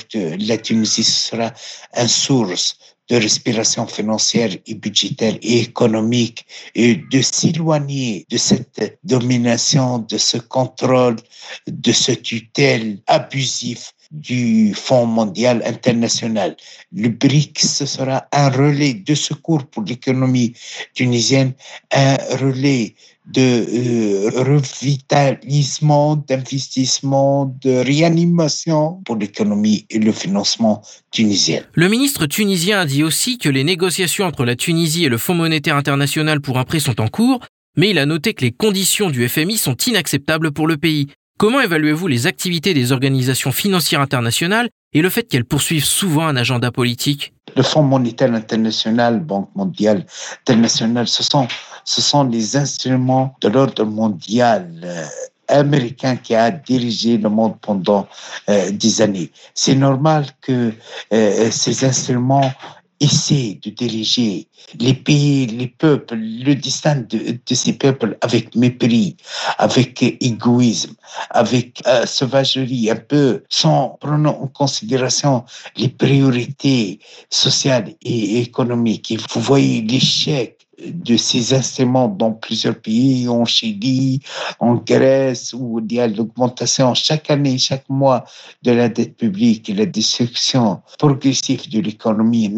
S5: la Tunisie. Sera une source de respiration financière et budgétaire et économique et de s'éloigner de cette domination, de ce contrôle, de ce tutelle abusif du Fonds mondial international. Le BRICS, sera un relais de secours pour l'économie tunisienne, un relais de euh, revitalisement, d'investissement, de réanimation pour l'économie et le financement tunisien.
S2: Le ministre tunisien a dit aussi que les négociations entre la Tunisie et le Fonds monétaire international pour un prêt sont en cours, mais il a noté que les conditions du FMI sont inacceptables pour le pays. Comment évaluez-vous les activités des organisations financières internationales et le fait qu'elles poursuivent souvent un agenda politique?
S5: Le Fonds monétaire international, Banque mondiale internationale, ce sont, ce sont les instruments de l'ordre mondial. Euh, américain qui a dirigé le monde pendant euh, des années. C'est normal que euh, ces instruments essaie de diriger les pays, les peuples, le destin de, ces peuples avec mépris, avec égoïsme, avec sauvagerie, un peu sans prendre en considération les priorités sociales et économiques. Et vous voyez l'échec de ces instruments dans plusieurs pays, en Chili, en Grèce, où il y a l'augmentation chaque année, chaque mois de la dette publique et la destruction progressive de l'économie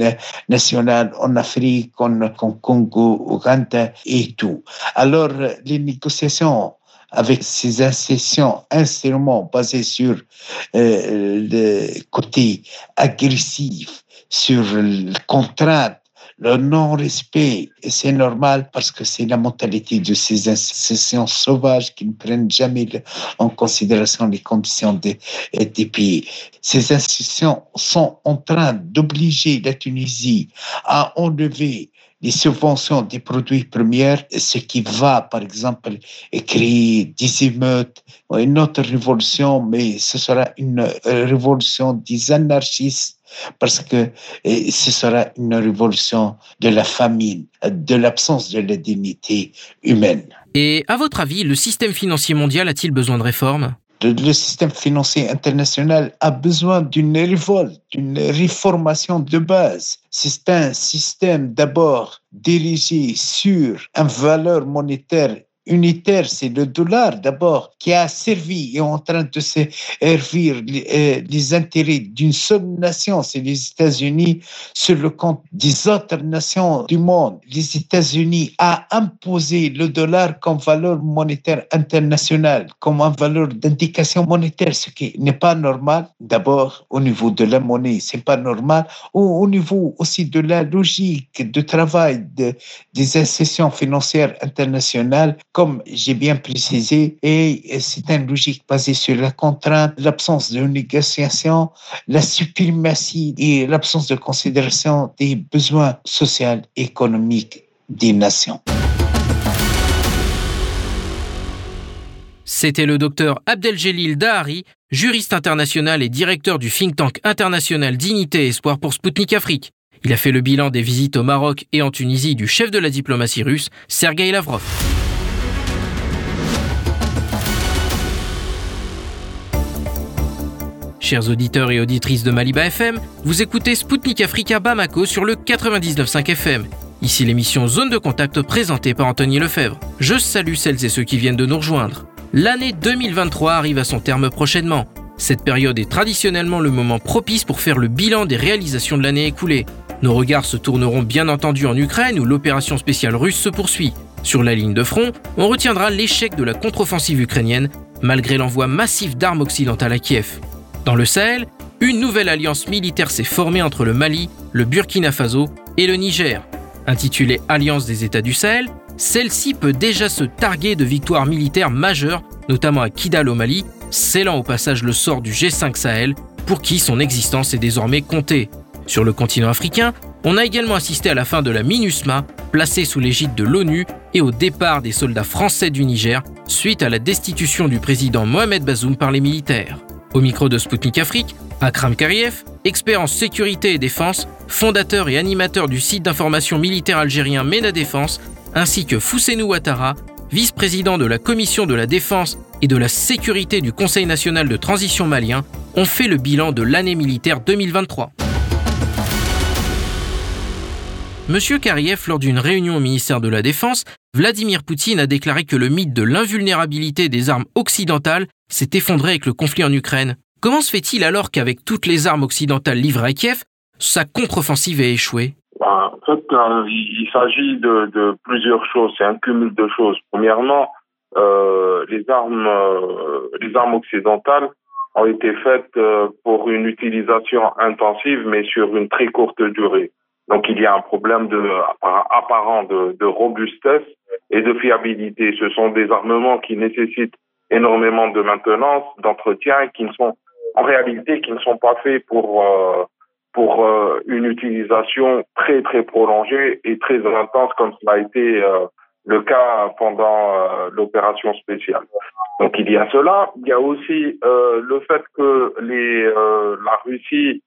S5: nationale en Afrique, en, Congo, Ouganda et tout. Alors, les négociations avec ces instruments basés sur euh, le côté agressif, sur le contrat le non-respect. C'est normal parce que c'est la mentalité de ces institutions sauvages qui ne prennent jamais en considération les conditions des, pays. Ces institutions sont en train d'obliger la Tunisie à enlever les subventions des produits premiers, ce qui va, par exemple, créer des émeutes, une autre révolution, mais ce sera une révolution des anarchistes parce que ce sera une révolution de la famine, de l'absence de la dignité humaine.
S2: Et à votre avis, le système financier mondial a-t-il besoin de réformes?
S5: Le système financier international a besoin d'une révolte, d'une réformation de base. C'est un système d'abord dirigé sur une valeur monétaire unitaire, c'est le dollar d'abord, qui a servi et en train de servir les, les intérêts d'une seule nation, c'est les États-Unis, sur le compte des autres nations du monde. Les États-Unis a imposé le dollar comme valeur monétaire internationale, comme une valeur d'indication monétaire, ce qui n'est pas normal. D'abord, au niveau de la monnaie, c'est pas normal. Ou au niveau aussi de la logique de travail de, des institutions financières internationales, comme j'ai bien précisé, c'est une logique basée sur la contrainte, l'absence de négociation, la suprématie et l'absence de considération des besoins sociaux et économiques des nations.
S2: C'était le docteur Abdeljelil Dahari, juriste international et directeur du think tank international Dignité et Espoir pour Sputnik Afrique. Il a fait le bilan des visites au Maroc et en Tunisie du chef de la diplomatie russe, Sergei Lavrov. Chers auditeurs et auditrices de Maliba FM, vous écoutez Spoutnik Africa Bamako sur le 99.5 FM. Ici l'émission Zone de contact présentée par Anthony Lefebvre. Je salue celles et ceux qui viennent de nous rejoindre. L'année 2023 arrive à son terme prochainement. Cette période est traditionnellement le moment propice pour faire le bilan des réalisations de l'année écoulée. Nos regards se tourneront bien entendu en Ukraine où l'opération spéciale russe se poursuit. Sur la ligne de front, on retiendra l'échec de la contre-offensive ukrainienne malgré l'envoi massif d'armes occidentales à Kiev. Dans le Sahel, une nouvelle alliance militaire s'est formée entre le Mali, le Burkina Faso et le Niger. Intitulée Alliance des États du Sahel, celle-ci peut déjà se targuer de victoires militaires majeures, notamment à Kidal au Mali, scellant au passage le sort du G5 Sahel, pour qui son existence est désormais comptée. Sur le continent africain, on a également assisté à la fin de la MINUSMA, placée sous l'égide de l'ONU, et au départ des soldats français du Niger, suite à la destitution du président Mohamed Bazoum par les militaires. Au micro de Spoutnik Afrique, Akram Kariev, expert en sécurité et défense, fondateur et animateur du site d'information militaire algérien MENA Défense, ainsi que Fousseinou Ouattara, vice-président de la commission de la défense et de la sécurité du Conseil national de transition malien, ont fait le bilan de l'année militaire 2023. Monsieur Kariev, lors d'une réunion au ministère de la Défense, Vladimir Poutine a déclaré que le mythe de l'invulnérabilité des armes occidentales s'est effondré avec le conflit en Ukraine. Comment se fait-il alors qu'avec toutes les armes occidentales livrées à Kiev, sa contre-offensive ait échoué?
S6: Bah, En fait, euh, il s'agit de, plusieurs choses. C'est un cumul de choses. Premièrement, euh, les armes, euh, les armes occidentales ont été faites pour une utilisation intensive, mais sur une très courte durée. Donc il y a un problème de, apparent de, de robustesse et de fiabilité. Ce sont des armements qui nécessitent énormément de maintenance, d'entretien, qui ne sont en réalité qui ne sont pas faits pour euh, pour euh, une utilisation très très prolongée et très intense comme cela a été euh, le cas pendant l'opération spéciale. Donc il y a cela, il y a aussi le fait que les la Russie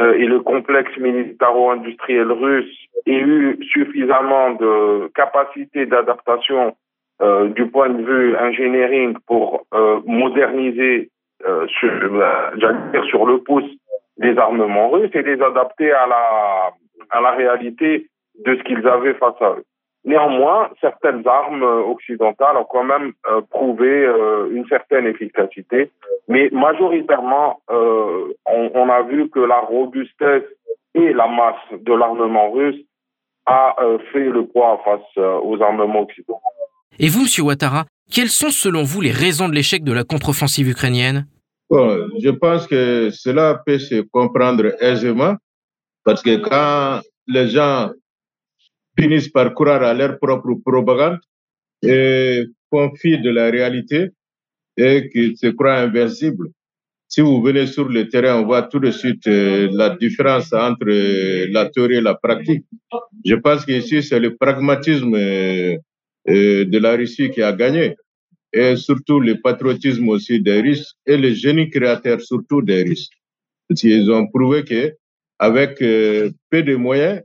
S6: et le complexe militaro-industriel russe aient eu suffisamment de capacité d'adaptation euh, du point de vue engineering pour euh, moderniser euh, sur, dire sur le pouce des armements russes et les adapter à la, à la réalité de ce qu'ils avaient face à eux. Néanmoins, certaines armes occidentales ont quand même prouvé une certaine efficacité, mais majoritairement, on, on, a vu que la robustesse et la masse de l'armement russe a fait le poids face aux armements occidentaux.
S2: Et vous, Monsieur Ouattara, quelles sont selon vous les raisons de l'échec de la contre-offensive ukrainienne?
S7: Je pense que cela peut se comprendre aisément parce que quand les gens finissent par croire à leur propre propagande et confient de la réalité et qui se croient invincibles. Si vous venez sur le terrain, on voit tout de suite euh, la différence entre la théorie et la pratique. Je pense qu'ici, c'est le pragmatisme euh, de la Russie qui a gagné et surtout le patriotisme aussi des Russes et le génie créateur surtout des Russes. Qu'ils ont prouvé que avec peu de moyens,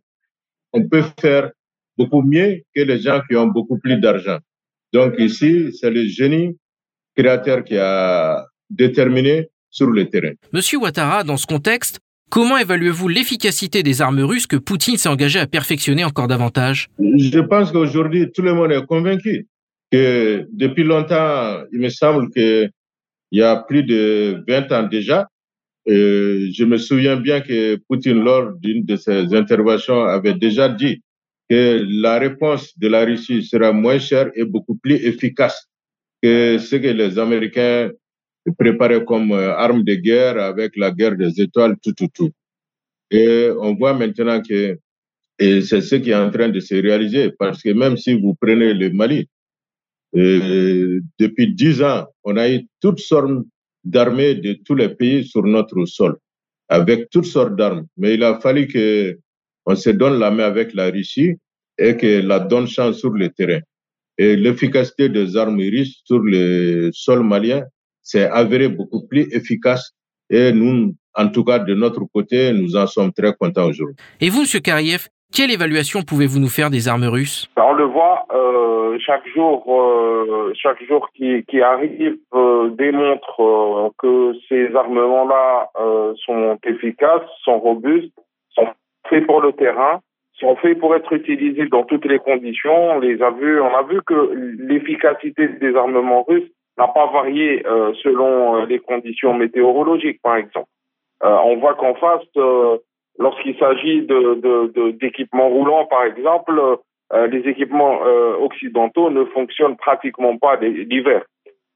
S7: on peut faire beaucoup mieux que les gens qui ont beaucoup plus d'argent. Donc ici, c'est le génie créateur qui a déterminé sur le terrain.
S2: Monsieur Ouattara, dans ce contexte, comment évaluez-vous l'efficacité des armes russes que Poutine s'est engagé à perfectionner encore davantage?
S7: Je pense qu'aujourd'hui, tout le monde est convaincu que depuis longtemps, il me semble qu'il y a plus de 20 ans déjà, euh, je me souviens bien que Poutine, lors d'une de ses interventions, avait déjà dit que la réponse de la Russie sera moins chère et beaucoup plus efficace que ce que les Américains préparaient comme euh, arme de guerre avec la guerre des étoiles, tout, tout, tout. Et on voit maintenant que c'est ce qui est en train de se réaliser, parce que même si vous prenez le Mali, euh, depuis dix ans, on a eu toutes sortes d'armées de tous les pays sur notre sol, avec toutes sortes d'armes. Mais il a fallu que on se donne la main avec la Russie et que la donne chance sur le terrain. Et l'efficacité des armes russes sur le sol malien s'est avérée beaucoup plus efficace. Et nous, en tout cas, de notre côté, nous en sommes très contents aujourd'hui.
S2: Et vous, M. Kariev, quelle évaluation pouvez-vous nous faire des armes russes?
S6: On le voit euh, chaque jour, euh, chaque jour qui, qui arrive euh, démontre euh, que ces armements-là euh, sont efficaces, sont robustes, sont faits pour le terrain sont faits pour être utilisés dans toutes les conditions. On les a vus, on a vu que l'efficacité des armements russes n'a pas varié euh, selon euh, les conditions météorologiques, par exemple. Euh, on voit qu'en face, lorsqu'il s'agit d'équipements roulants, par exemple, les équipements occidentaux ne fonctionnent pratiquement pas l'hiver.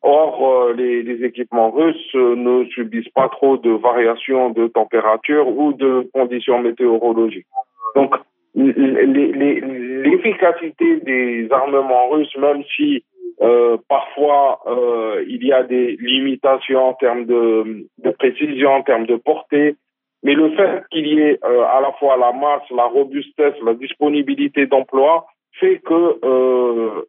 S6: Or, les, équipements russes ne subissent pas trop de variations de température ou de conditions météorologiques. Donc, l'efficacité des armements russes, même si euh, parfois euh, il y a des limitations en termes de, précision, en termes de portée, mais le fait qu'il y ait euh, à la fois la masse, la robustesse, la disponibilité d'emploi fait que euh,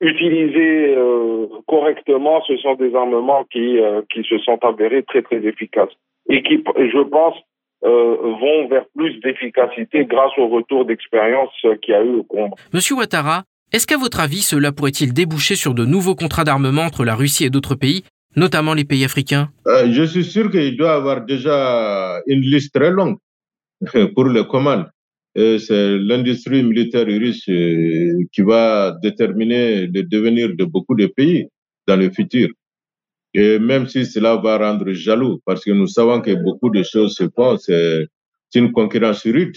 S6: utiliser euh, correctement, ce sont des armements qui, qui se sont avérés très très efficaces et qui, je pense, euh, vont vers plus d'efficacité grâce au retour d'expérience qu'il y a eu au combat.
S2: Monsieur Ouattara, est-ce qu'à votre avis, cela pourrait-il déboucher sur de nouveaux contrats d'armement entre la Russie et d'autres pays, notamment les pays africains?
S7: Euh, Je suis sûr qu'il doit avoir déjà une liste très longue pour les commandes. C'est l'industrie militaire russe euh, qui va déterminer le devenir de beaucoup de pays dans le futur. Et même si cela va rendre jaloux, parce que nous savons que beaucoup de choses se font, c'est une concurrence rude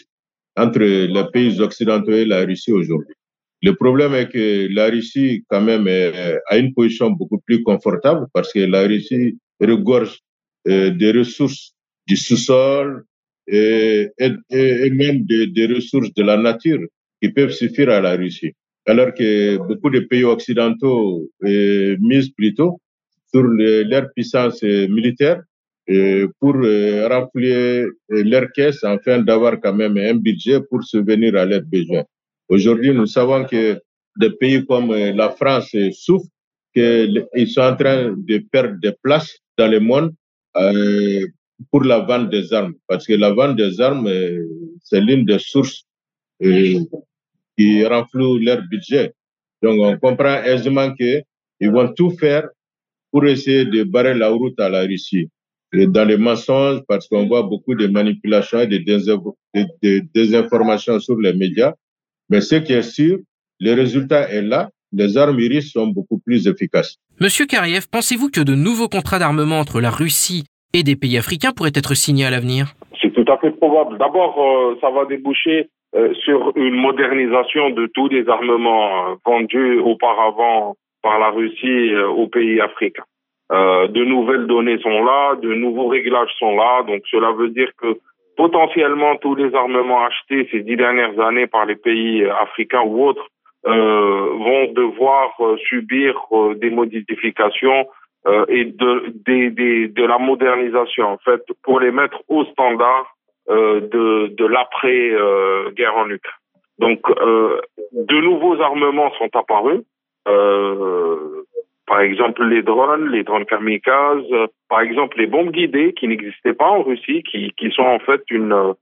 S7: entre les pays occidentaux et la Russie aujourd'hui. Le problème est que la Russie, quand même, a une position beaucoup plus confortable parce que la Russie regorge euh, des ressources du sous-sol et, même des, ressources de la nature qui peuvent suffire à la Russie. Alors que beaucoup de pays occidentaux euh, misent plutôt sur leur puissance militaire pour euh, remplir euh, leur caisse afin d'avoir quand même un budget pour subvenir à leurs besoins. Aujourd'hui, nous savons que des pays comme euh, la France souffrent, qu'ils sont en train de perdre des places dans le monde pour la vente des armes. Parce que la vente des armes, c'est l'une des sources qui renflouent leur budget. Donc, on comprend aisément qu'ils vont tout faire pour essayer de barrer la route à la Russie. Dans les mensonges, parce qu'on voit beaucoup de manipulations et de, désinformations sur les médias. Mais ce qui est sûr, le résultat est là. Les armes russes sont beaucoup plus efficaces.
S2: Monsieur Kariev, pensez-vous que de nouveaux contrats d'armement entre la Russie et des pays africains pourraient être signés à l'avenir?
S6: C'est tout à fait probable. D'abord, euh, ça va déboucher euh, sur une modernisation de tous les armements euh, vendus auparavant par la Russie euh, aux pays africains. Euh, de nouvelles données sont là, de nouveaux réglages sont là, donc cela veut dire que potentiellement tous les armements achetés ces dix dernières années par les pays africains ou autres euh, vont devoir euh, subir euh, des modifications et de, la modernisation, en fait, pour les mettre au standard de, de l'après-guerre en Ukraine. Donc, de nouveaux armements sont apparus. Par exemple, les drones, les drones kamikazes, par exemple, les bombes guidées qui n'existaient pas en Russie, qui, sont en fait une,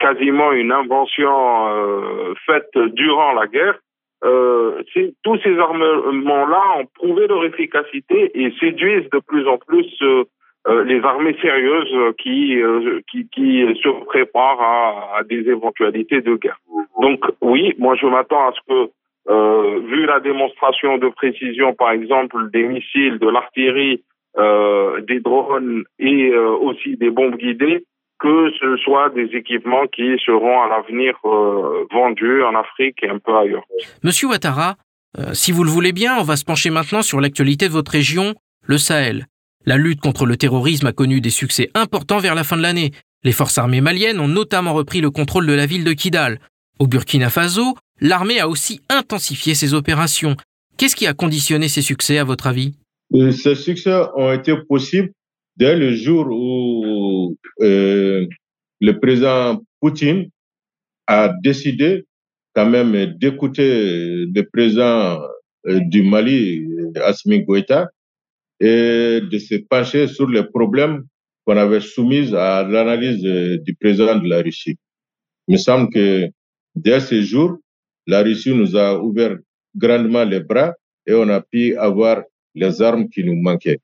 S6: quasiment une invention faite durant la guerre euh, tous ces armements-là ont prouvé leur efficacité et séduisent de plus en plus euh, euh les armées sérieuses qui, euh, se préparent à, des éventualités de guerre. Donc oui, moi je m'attends à ce que, euh, vu la démonstration de précision, par exemple, des missiles, de l'artillerie, des drones et aussi des bombes guidées, que ce soit des équipements qui seront à l'avenir euh, vendus en Afrique et un peu ailleurs.
S2: Monsieur Ouattara, euh, si vous le voulez bien, on va se pencher maintenant sur l'actualité de votre région, le Sahel. La lutte contre le terrorisme a connu des succès importants vers la fin de l'année. Les forces armées maliennes ont notamment repris le contrôle de la ville de Kidal. Au Burkina Faso, l'armée a aussi intensifié ses opérations. Qu'est-ce qui a conditionné ces succès à votre avis?
S7: Euh, Ces succès ont été possibles dès le jour où euh, le président Poutine a décidé quand même d'écouter le président euh, du Mali, Assimi Goïta, et de se pencher sur les problèmes qu'on avait soumis à l'analyse du président de la Russie. Il me semble que dès ce jour, la Russie nous a ouvert grandement les bras et on a pu avoir les armes qui nous manquaient.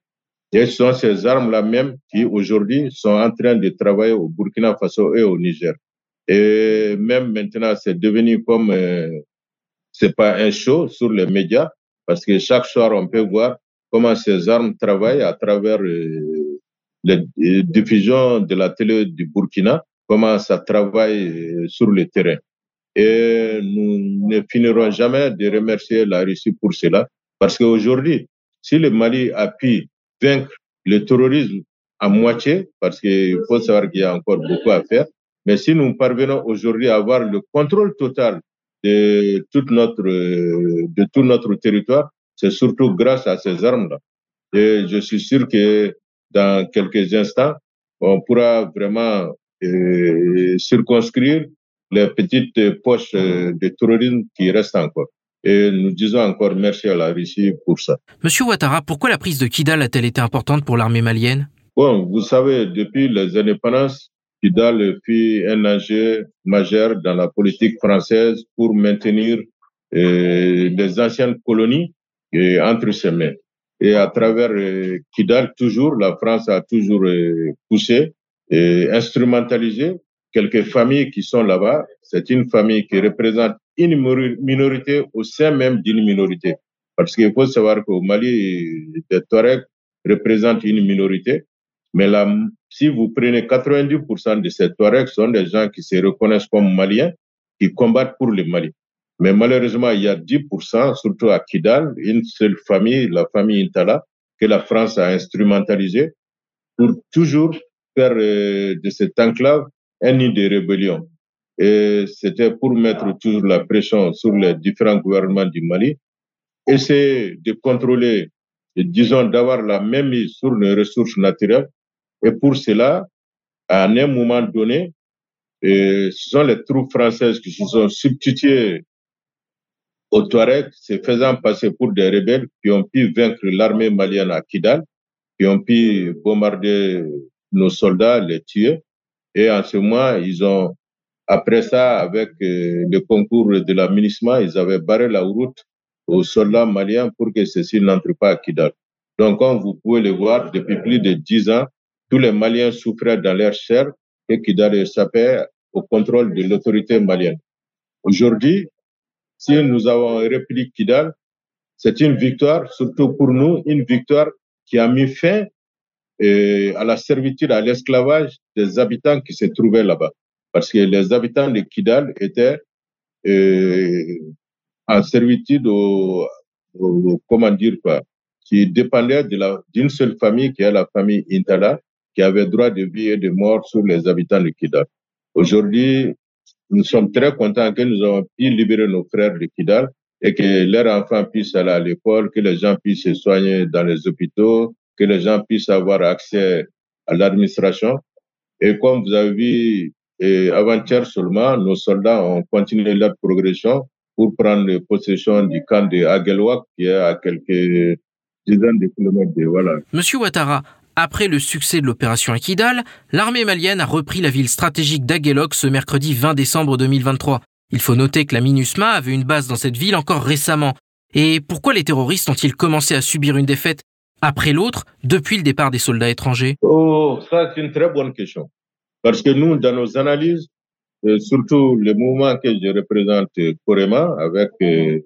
S7: Et ce sont ces armes-là même qui aujourd'hui sont en train de travailler au Burkina Faso et au Niger. Et même maintenant, c'est devenu comme, euh, c'est pas un show sur les médias, parce que chaque soir, on peut voir comment ces armes travaillent à travers euh, les diffusions de la télé du Burkina, comment ça travaille euh, sur le terrain. Et nous ne finirons jamais de remercier la Russie pour cela, parce qu'aujourd'hui, si le Mali appuie vaincre le terrorisme à moitié, parce qu'il faut savoir qu'il y a encore beaucoup à faire. Mais si nous parvenons aujourd'hui à avoir le contrôle total de tout notre territoire, c'est surtout grâce à ces armes-là. Et je suis sûr que dans quelques instants, on pourra vraiment euh, circonscrire les petites poches de terrorisme qui restent encore. Et nous disons encore merci à la Russie pour ça.
S2: Monsieur Ouattara, pourquoi la prise de Kidal a-t-elle été importante pour l'armée malienne?
S7: Bon, vous savez, depuis les indépendances, Kidal fut un enjeu majeur dans la politique française pour maintenir euh, les anciennes colonies euh, entre ses mains. Et à travers euh, Kidal, toujours, la France a toujours euh, poussé et instrumentalisé quelques familles qui sont là-bas. C'est une famille qui représente une minorité au sein même d'une minorité. Parce qu'il faut savoir qu'au Mali, les Touaregs représentent une minorité, mais là, si vous prenez 90% de ces Touaregs, sont des gens qui se reconnaissent comme Maliens, qui combattent pour le Mali. Mais malheureusement, il y a 10%, surtout à Kidal, une seule famille, la famille Intala, que la France a instrumentalisé pour toujours faire euh, de cette enclave un nid de rébellion. Et c'était pour mettre toujours la pression sur les différents gouvernements du Mali, essayer de contrôler, disons, d'avoir la même mise sur les ressources naturelles. Et pour cela, à un moment donné, ce sont les troupes françaises qui se sont substituées aux Touaregs, se faisant passer pour des rebelles qui ont pu vaincre l'armée malienne à Kidal, qui ont pu bombarder nos soldats, les tuer. Et en ce moment, ils ont après ça, avec euh, le concours de l'aménagement, ils avaient barré la route aux soldats maliens pour que ceux-ci n'entrent pas à Kidal. Donc, comme vous pouvez le voir, depuis plus de dix ans, tous les Maliens souffraient dans leur chair et Kidal échappait au contrôle de l'autorité malienne. Aujourd'hui, si nous avons repris Kidal, c'est une victoire, surtout pour nous, une victoire qui a mis fin à la servitude, à l'esclavage des habitants qui se trouvaient là-bas parce que les habitants de Kidal étaient euh, en servitude au, comment dire quoi, qui dépendaient d'une seule famille qui est la famille Intala, qui avait droit de vie et de mort sur les habitants de Kidal. Aujourd'hui, nous sommes très contents que nous avons pu libérer nos frères de Kidal et que leurs enfants puissent aller à l'école, que les gens puissent se soigner dans les hôpitaux, que les gens puissent avoir accès à l'administration. Et comme vous avez vu, avant-hier seulement, nos soldats ont continué leur progression pour prendre possession du camp de Aguelwak, qui est à quelques dizaines de kilomètres de voilà.
S2: Monsieur Ouattara, après le succès de l'opération Akidal, l'armée malienne a repris la ville stratégique d'Aguelok ce mercredi 20 décembre 2023. Il faut noter que la MINUSMA avait une base dans cette ville encore récemment. Et pourquoi les terroristes ont-ils commencé à subir une défaite après l'autre depuis le départ des soldats étrangers
S7: Oh, ça c'est une très bonne question. Parce que nous, dans nos analyses, euh, surtout le mouvement que je représente, Korema, avec euh,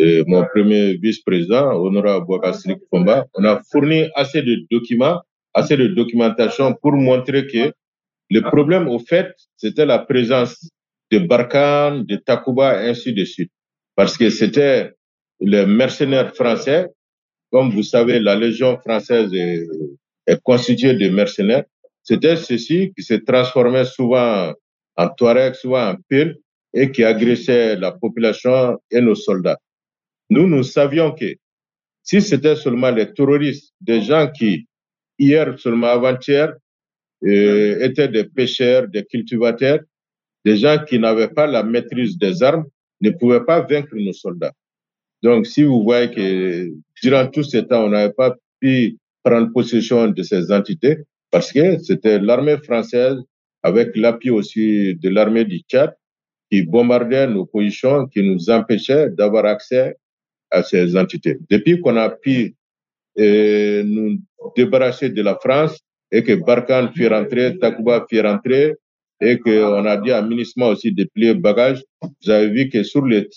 S7: euh, mon premier vice-président, honorable Bouakasrik Fomba, on a fourni assez de documents, assez de documentation pour montrer que le problème, au fait, c'était la présence de Barkhane, de Takuba, ainsi de suite. Parce que c'était les mercenaires français. Comme vous savez, la Légion française est, constituée de mercenaires. C'était ceci qui se transformait souvent en Touareg, souvent en pile, et qui agressait la population et nos soldats. Nous, nous savions que si c'était seulement les terroristes, des gens qui, hier, seulement avant-hier, euh, étaient des pêcheurs, des cultivateurs, des gens qui n'avaient pas la maîtrise des armes, ne pouvaient pas vaincre nos soldats. Donc, si vous voyez que durant tout ce temps, on n'avait pas pu prendre possession de ces entités, parce que c'était l'armée française, avec l'appui aussi de l'armée du Tchad, qui bombardait nos positions, qui nous empêchait d'avoir accès à ces entités. Depuis qu'on a pu euh, nous débarrasser de la France et que Barkhane fit rentrer, Takuba fit rentrer et qu'on a dit à Minisma aussi de plier bagages, vous avez vu que sur le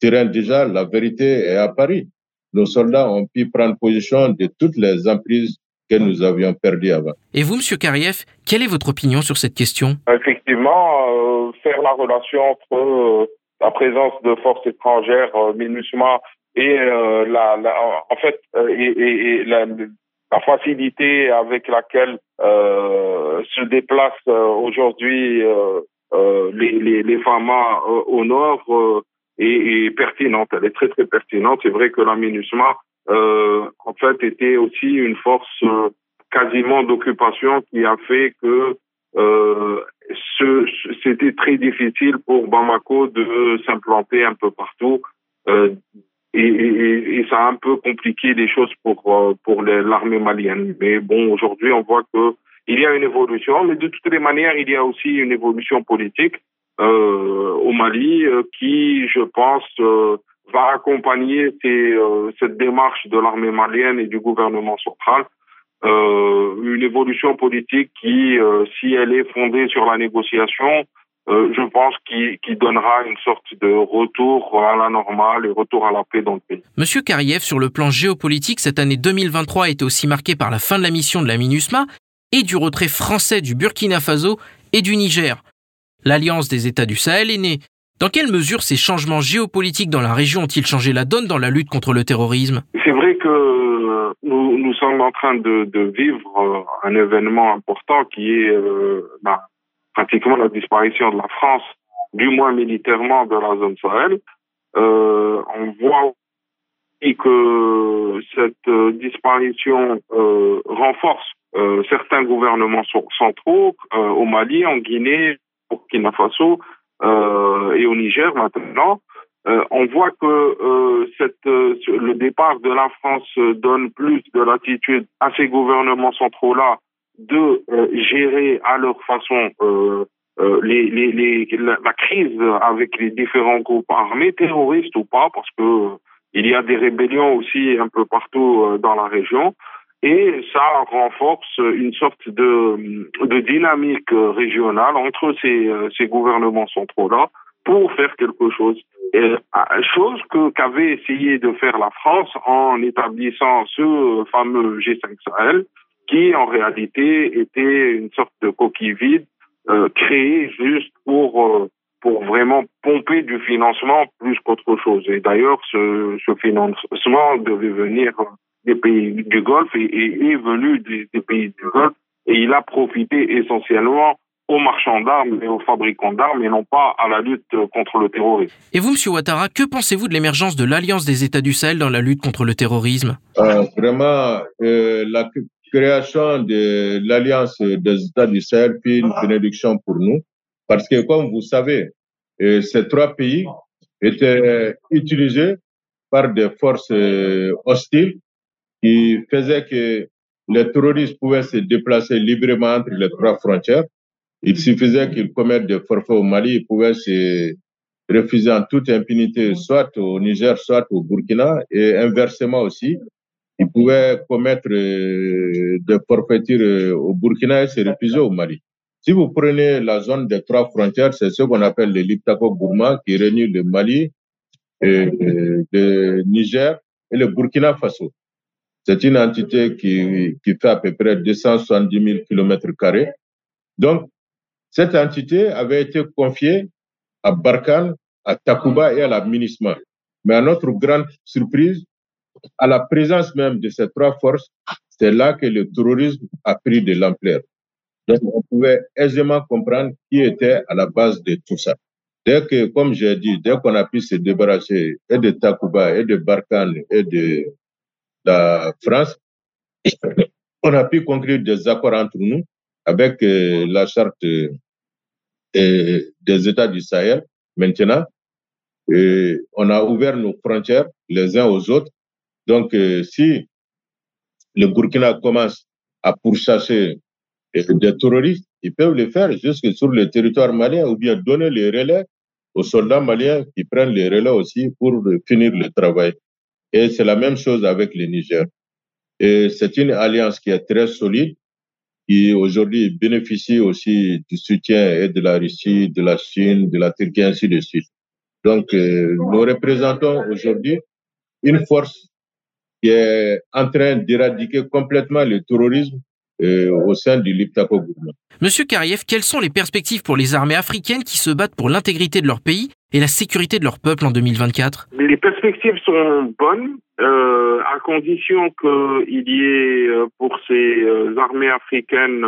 S7: terrain déjà, la vérité est à Paris. Nos soldats ont pu prendre position de toutes les emprises que nous avions perdues avant.
S2: Et vous, Monsieur Kariev, quelle est votre opinion sur cette question?
S6: Effectivement, euh, faire la relation entre euh, la présence de forces étrangères, euh, MINUSMA et euh, la, la, en fait euh, et, et, et la, la, facilité avec laquelle euh, se déplacent aujourd'hui les, les, les FAMA au nord est, pertinente. Elle est très très pertinente. C'est vrai que la MINUSMA en fait était aussi une force quasiment d'occupation qui a fait que euh, c'était très difficile pour Bamako de s'implanter un peu partout. Euh, et, et, et, ça a un peu compliqué les choses pour euh, pour l'armée malienne. Mais bon, aujourd'hui, on voit que il y a une évolution, mais de toutes les manières, il y a aussi une évolution politique euh, au Mali euh, qui, je pense, euh, va accompagner ces, euh, cette démarche de l'armée malienne et du gouvernement central. une évolution politique qui, si elle est fondée sur la négociation, euh, je pense, qu'il qui donnera une sorte de retour à la normale et retour à la paix dans le pays.
S2: Monsieur Kariev, sur le plan géopolitique, cette année 2023 a été aussi marquée par la fin de la mission de la MINUSMA et du retrait français du Burkina Faso et du Niger. L'alliance des États du Sahel est née. Dans quelle mesure ces changements géopolitiques dans la région ont-ils changé la donne dans la lutte contre le terrorisme?
S6: C'est vrai que nous, nous sommes en train de, vivre euh, un événement important qui est euh, bah, pratiquement la disparition de la France, du moins militairement, de la zone Sahel. Euh, on voit que cette euh, disparition euh, renforce euh, certains gouvernements centraux euh, au Mali, en Guinée, Burkina Faso euh, et au Niger maintenant. on voit que cette, le départ de la France donne plus de latitude à ces gouvernements centraux-là de euh, gérer à leur façon euh, euh, les, les, les, la, crise avec les différents groupes armés, terroristes ou pas, parce que il y a des rébellions aussi un peu partout dans la région, et ça renforce une sorte de, dynamique régionale entre ces, gouvernements centraux-là pour faire quelque chose. Et, chose qu'avait essayé de faire la France en établissant ce fameux G5 Sahel, qui en réalité était une sorte de coquille vide euh, créée juste pour euh, pour vraiment pomper du financement plus qu'autre chose. Et d'ailleurs, ce, financement devait venir des pays du Golfe et, et est venu des, des, pays du Golfe. Et il a profité essentiellement aux marchands d'armes et aux fabricants d'armes et non pas à la lutte contre le terrorisme.
S2: Et vous, Monsieur Ouattara, que pensez-vous de l'émergence de l'Alliance des États du Sahel dans la lutte contre le terrorisme?
S7: Euh, Vraiment, euh, la création de l'Alliance des États du Sahel puis une bénédiction pour nous, parce que comme vous savez, euh, ces trois pays étaient utilisés par des forces euh, hostiles qui faisaient que les terroristes pouvaient se déplacer librement entre les trois frontières il suffisait qu'ils commettent des forfaits au Mali, ils pouvaient se refuser en toute impunité, soit au Niger, soit au Burkina, et inversement aussi, ils pouvaient commettre euh, des forfaitures euh, au Burkina et se refuser au Mali. Si vous prenez la zone des trois frontières, c'est ce qu'on appelle le Liptako Gourma qui réunit le Mali, euh, le Niger et le Burkina Faso. C'est une entité qui, fait à peu près 270 000 km. Donc, cette entité avait été confiée à Barkhane, à Takuba et à la MINISMA. Mais à notre grande surprise, à la présence même de ces trois forces, c'est là que le terrorisme a pris de l'ampleur. Donc, on pouvait aisément comprendre qui était à la base de tout ça. Dès que, comme j'ai dit, dès qu'on a pu se débarrasser et de Takuba, et de Barkhane, et de la France, on a pu conclure des accords entre nous avec euh, la charte des États du Sahel. Maintenant, et on a ouvert nos frontières les uns aux autres. Donc, euh, si le Burkina commence à pourchasser des terroristes, ils peuvent le faire jusque sur le territoire malien ou bien donner les relais aux soldats maliens qui prennent les relais aussi pour finir le travail. Et c'est la même chose avec le Niger. Et c'est une alliance qui est très solide qui aujourd'hui bénéficie aussi du soutien et de la Russie, de la Chine, de la Turquie, ainsi de suite. Donc, euh, nous représentons aujourd'hui une force qui est en train d'éradiquer complètement le terrorisme au sein du Liptako Gourma.
S2: Monsieur Kariev, quelles sont les perspectives pour les armées africaines qui se battent pour l'intégrité de leur pays et la sécurité de leur peuple en 2024
S6: Les perspectives sont bonnes, euh, à condition qu'il y ait euh, pour ces euh, armées africaines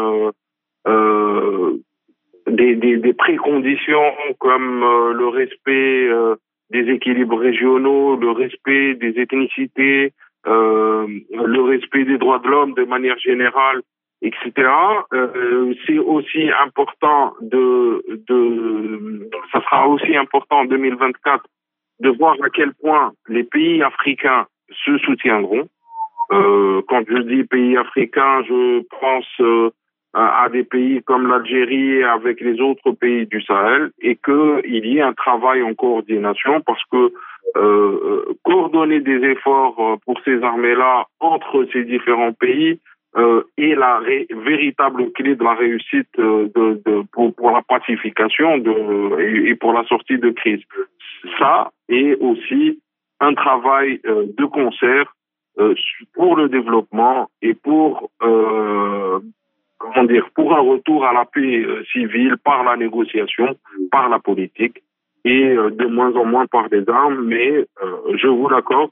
S6: euh, des, des, des, préconditions comme le respect des équilibres régionaux, le respect des ethnicités, le respect des droits de l'homme de manière générale etc. Euh, c'est aussi important de, de, ça sera aussi important en 2024 de voir à quel point les pays africains se soutiendront. Euh, quand je dis pays africains, je pense euh, à des pays comme l'Algérie avec les autres pays du Sahel et qu'il y ait un travail en coordination parce que euh, coordonner des efforts pour ces armées-là entre ces différents pays, euh, est la véritable clé de la réussite euh, de, de pour, pour, la pacification de, et, pour la sortie de crise. Ça est aussi un travail euh, de concert euh, pour le développement et pour euh, comment dire pour un retour à la paix civile par la négociation, par la politique et de moins en moins par des armes. Mais je vous l'accorde,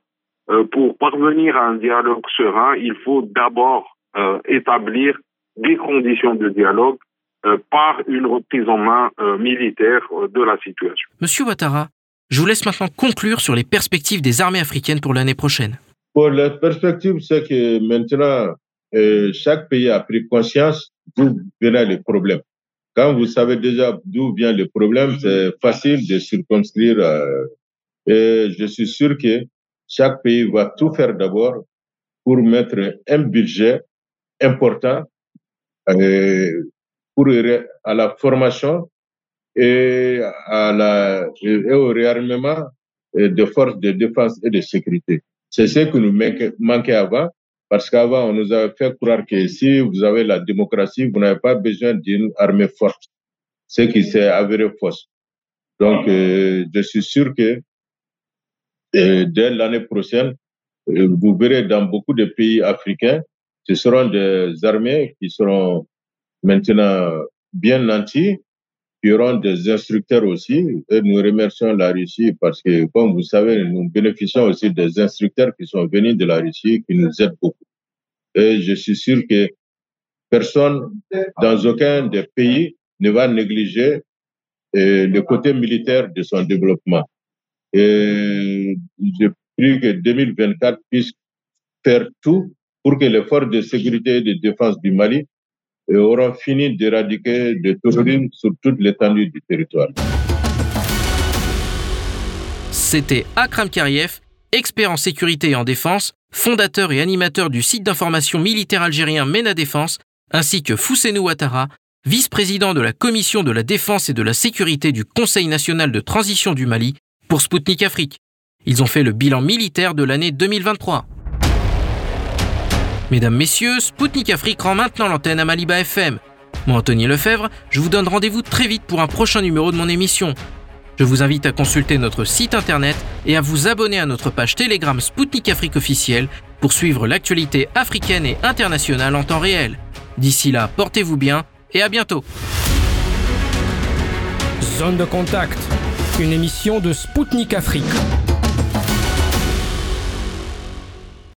S6: pour parvenir à un dialogue serein, il faut d'abord euh, établir des conditions de dialogue euh, par une reprise en main euh, militaire de la situation.
S2: Monsieur Ouattara, je vous laisse maintenant conclure sur les perspectives des armées africaines pour l'année prochaine.
S7: Pour les perspectives, c'est que maintenant, chaque pays a pris conscience d'où venaient les problèmes. Quand vous savez déjà d'où vient le problème, c'est facile de circonscrire. et je suis sûr que chaque pays va tout faire d'abord pour mettre un budget important euh, pour à la formation et, à la, et au réarmement euh, des forces de défense et de sécurité. C'est ce que nous manquait avant, parce qu'avant, on nous avait fait croire que si vous avez la démocratie, vous n'avez pas besoin d'une armée forte, ce qui s'est avéré fausse. Donc, euh, je suis sûr que dès l'année prochaine, vous verrez dans beaucoup de pays africains ce seront des armées qui seront maintenant bien nantis, qui auront des instructeurs aussi. Et nous remercions la Russie parce que, comme vous savez, nous bénéficions aussi des instructeurs qui sont venus de la Russie, qui nous aident beaucoup. Et je suis sûr que personne dans aucun des pays ne va négliger euh, le côté militaire de son développement. Et je prie que 2024 puisse faire tout pour que les forces de sécurité et de défense du Mali auront fini d'éradiquer le terrorisme sur toute l'étendue du territoire.
S2: C'était Akram Kariev, expert en sécurité et en défense, fondateur et animateur du site d'information militaire algérien MENA Défense, ainsi que Fousseinou Ouattara, vice-président de la Commission de la défense et de la sécurité du Conseil national de transition du Mali pour Spoutnik Afrique. Ils ont fait le bilan militaire de l'année 2023. Mesdames, Messieurs, Spoutnik Afrique rend maintenant l'antenne à Maliba FM. Moi, Anthony Lefebvre, je vous donne rendez-vous très vite pour un prochain numéro de mon émission. Je vous invite à consulter notre site internet et à vous abonner à notre page Telegram Spoutnik Afrique officielle pour suivre l'actualité africaine et internationale en temps réel. D'ici là, portez-vous bien et à bientôt.
S8: Zone de contact, une émission de Spoutnik Afrique.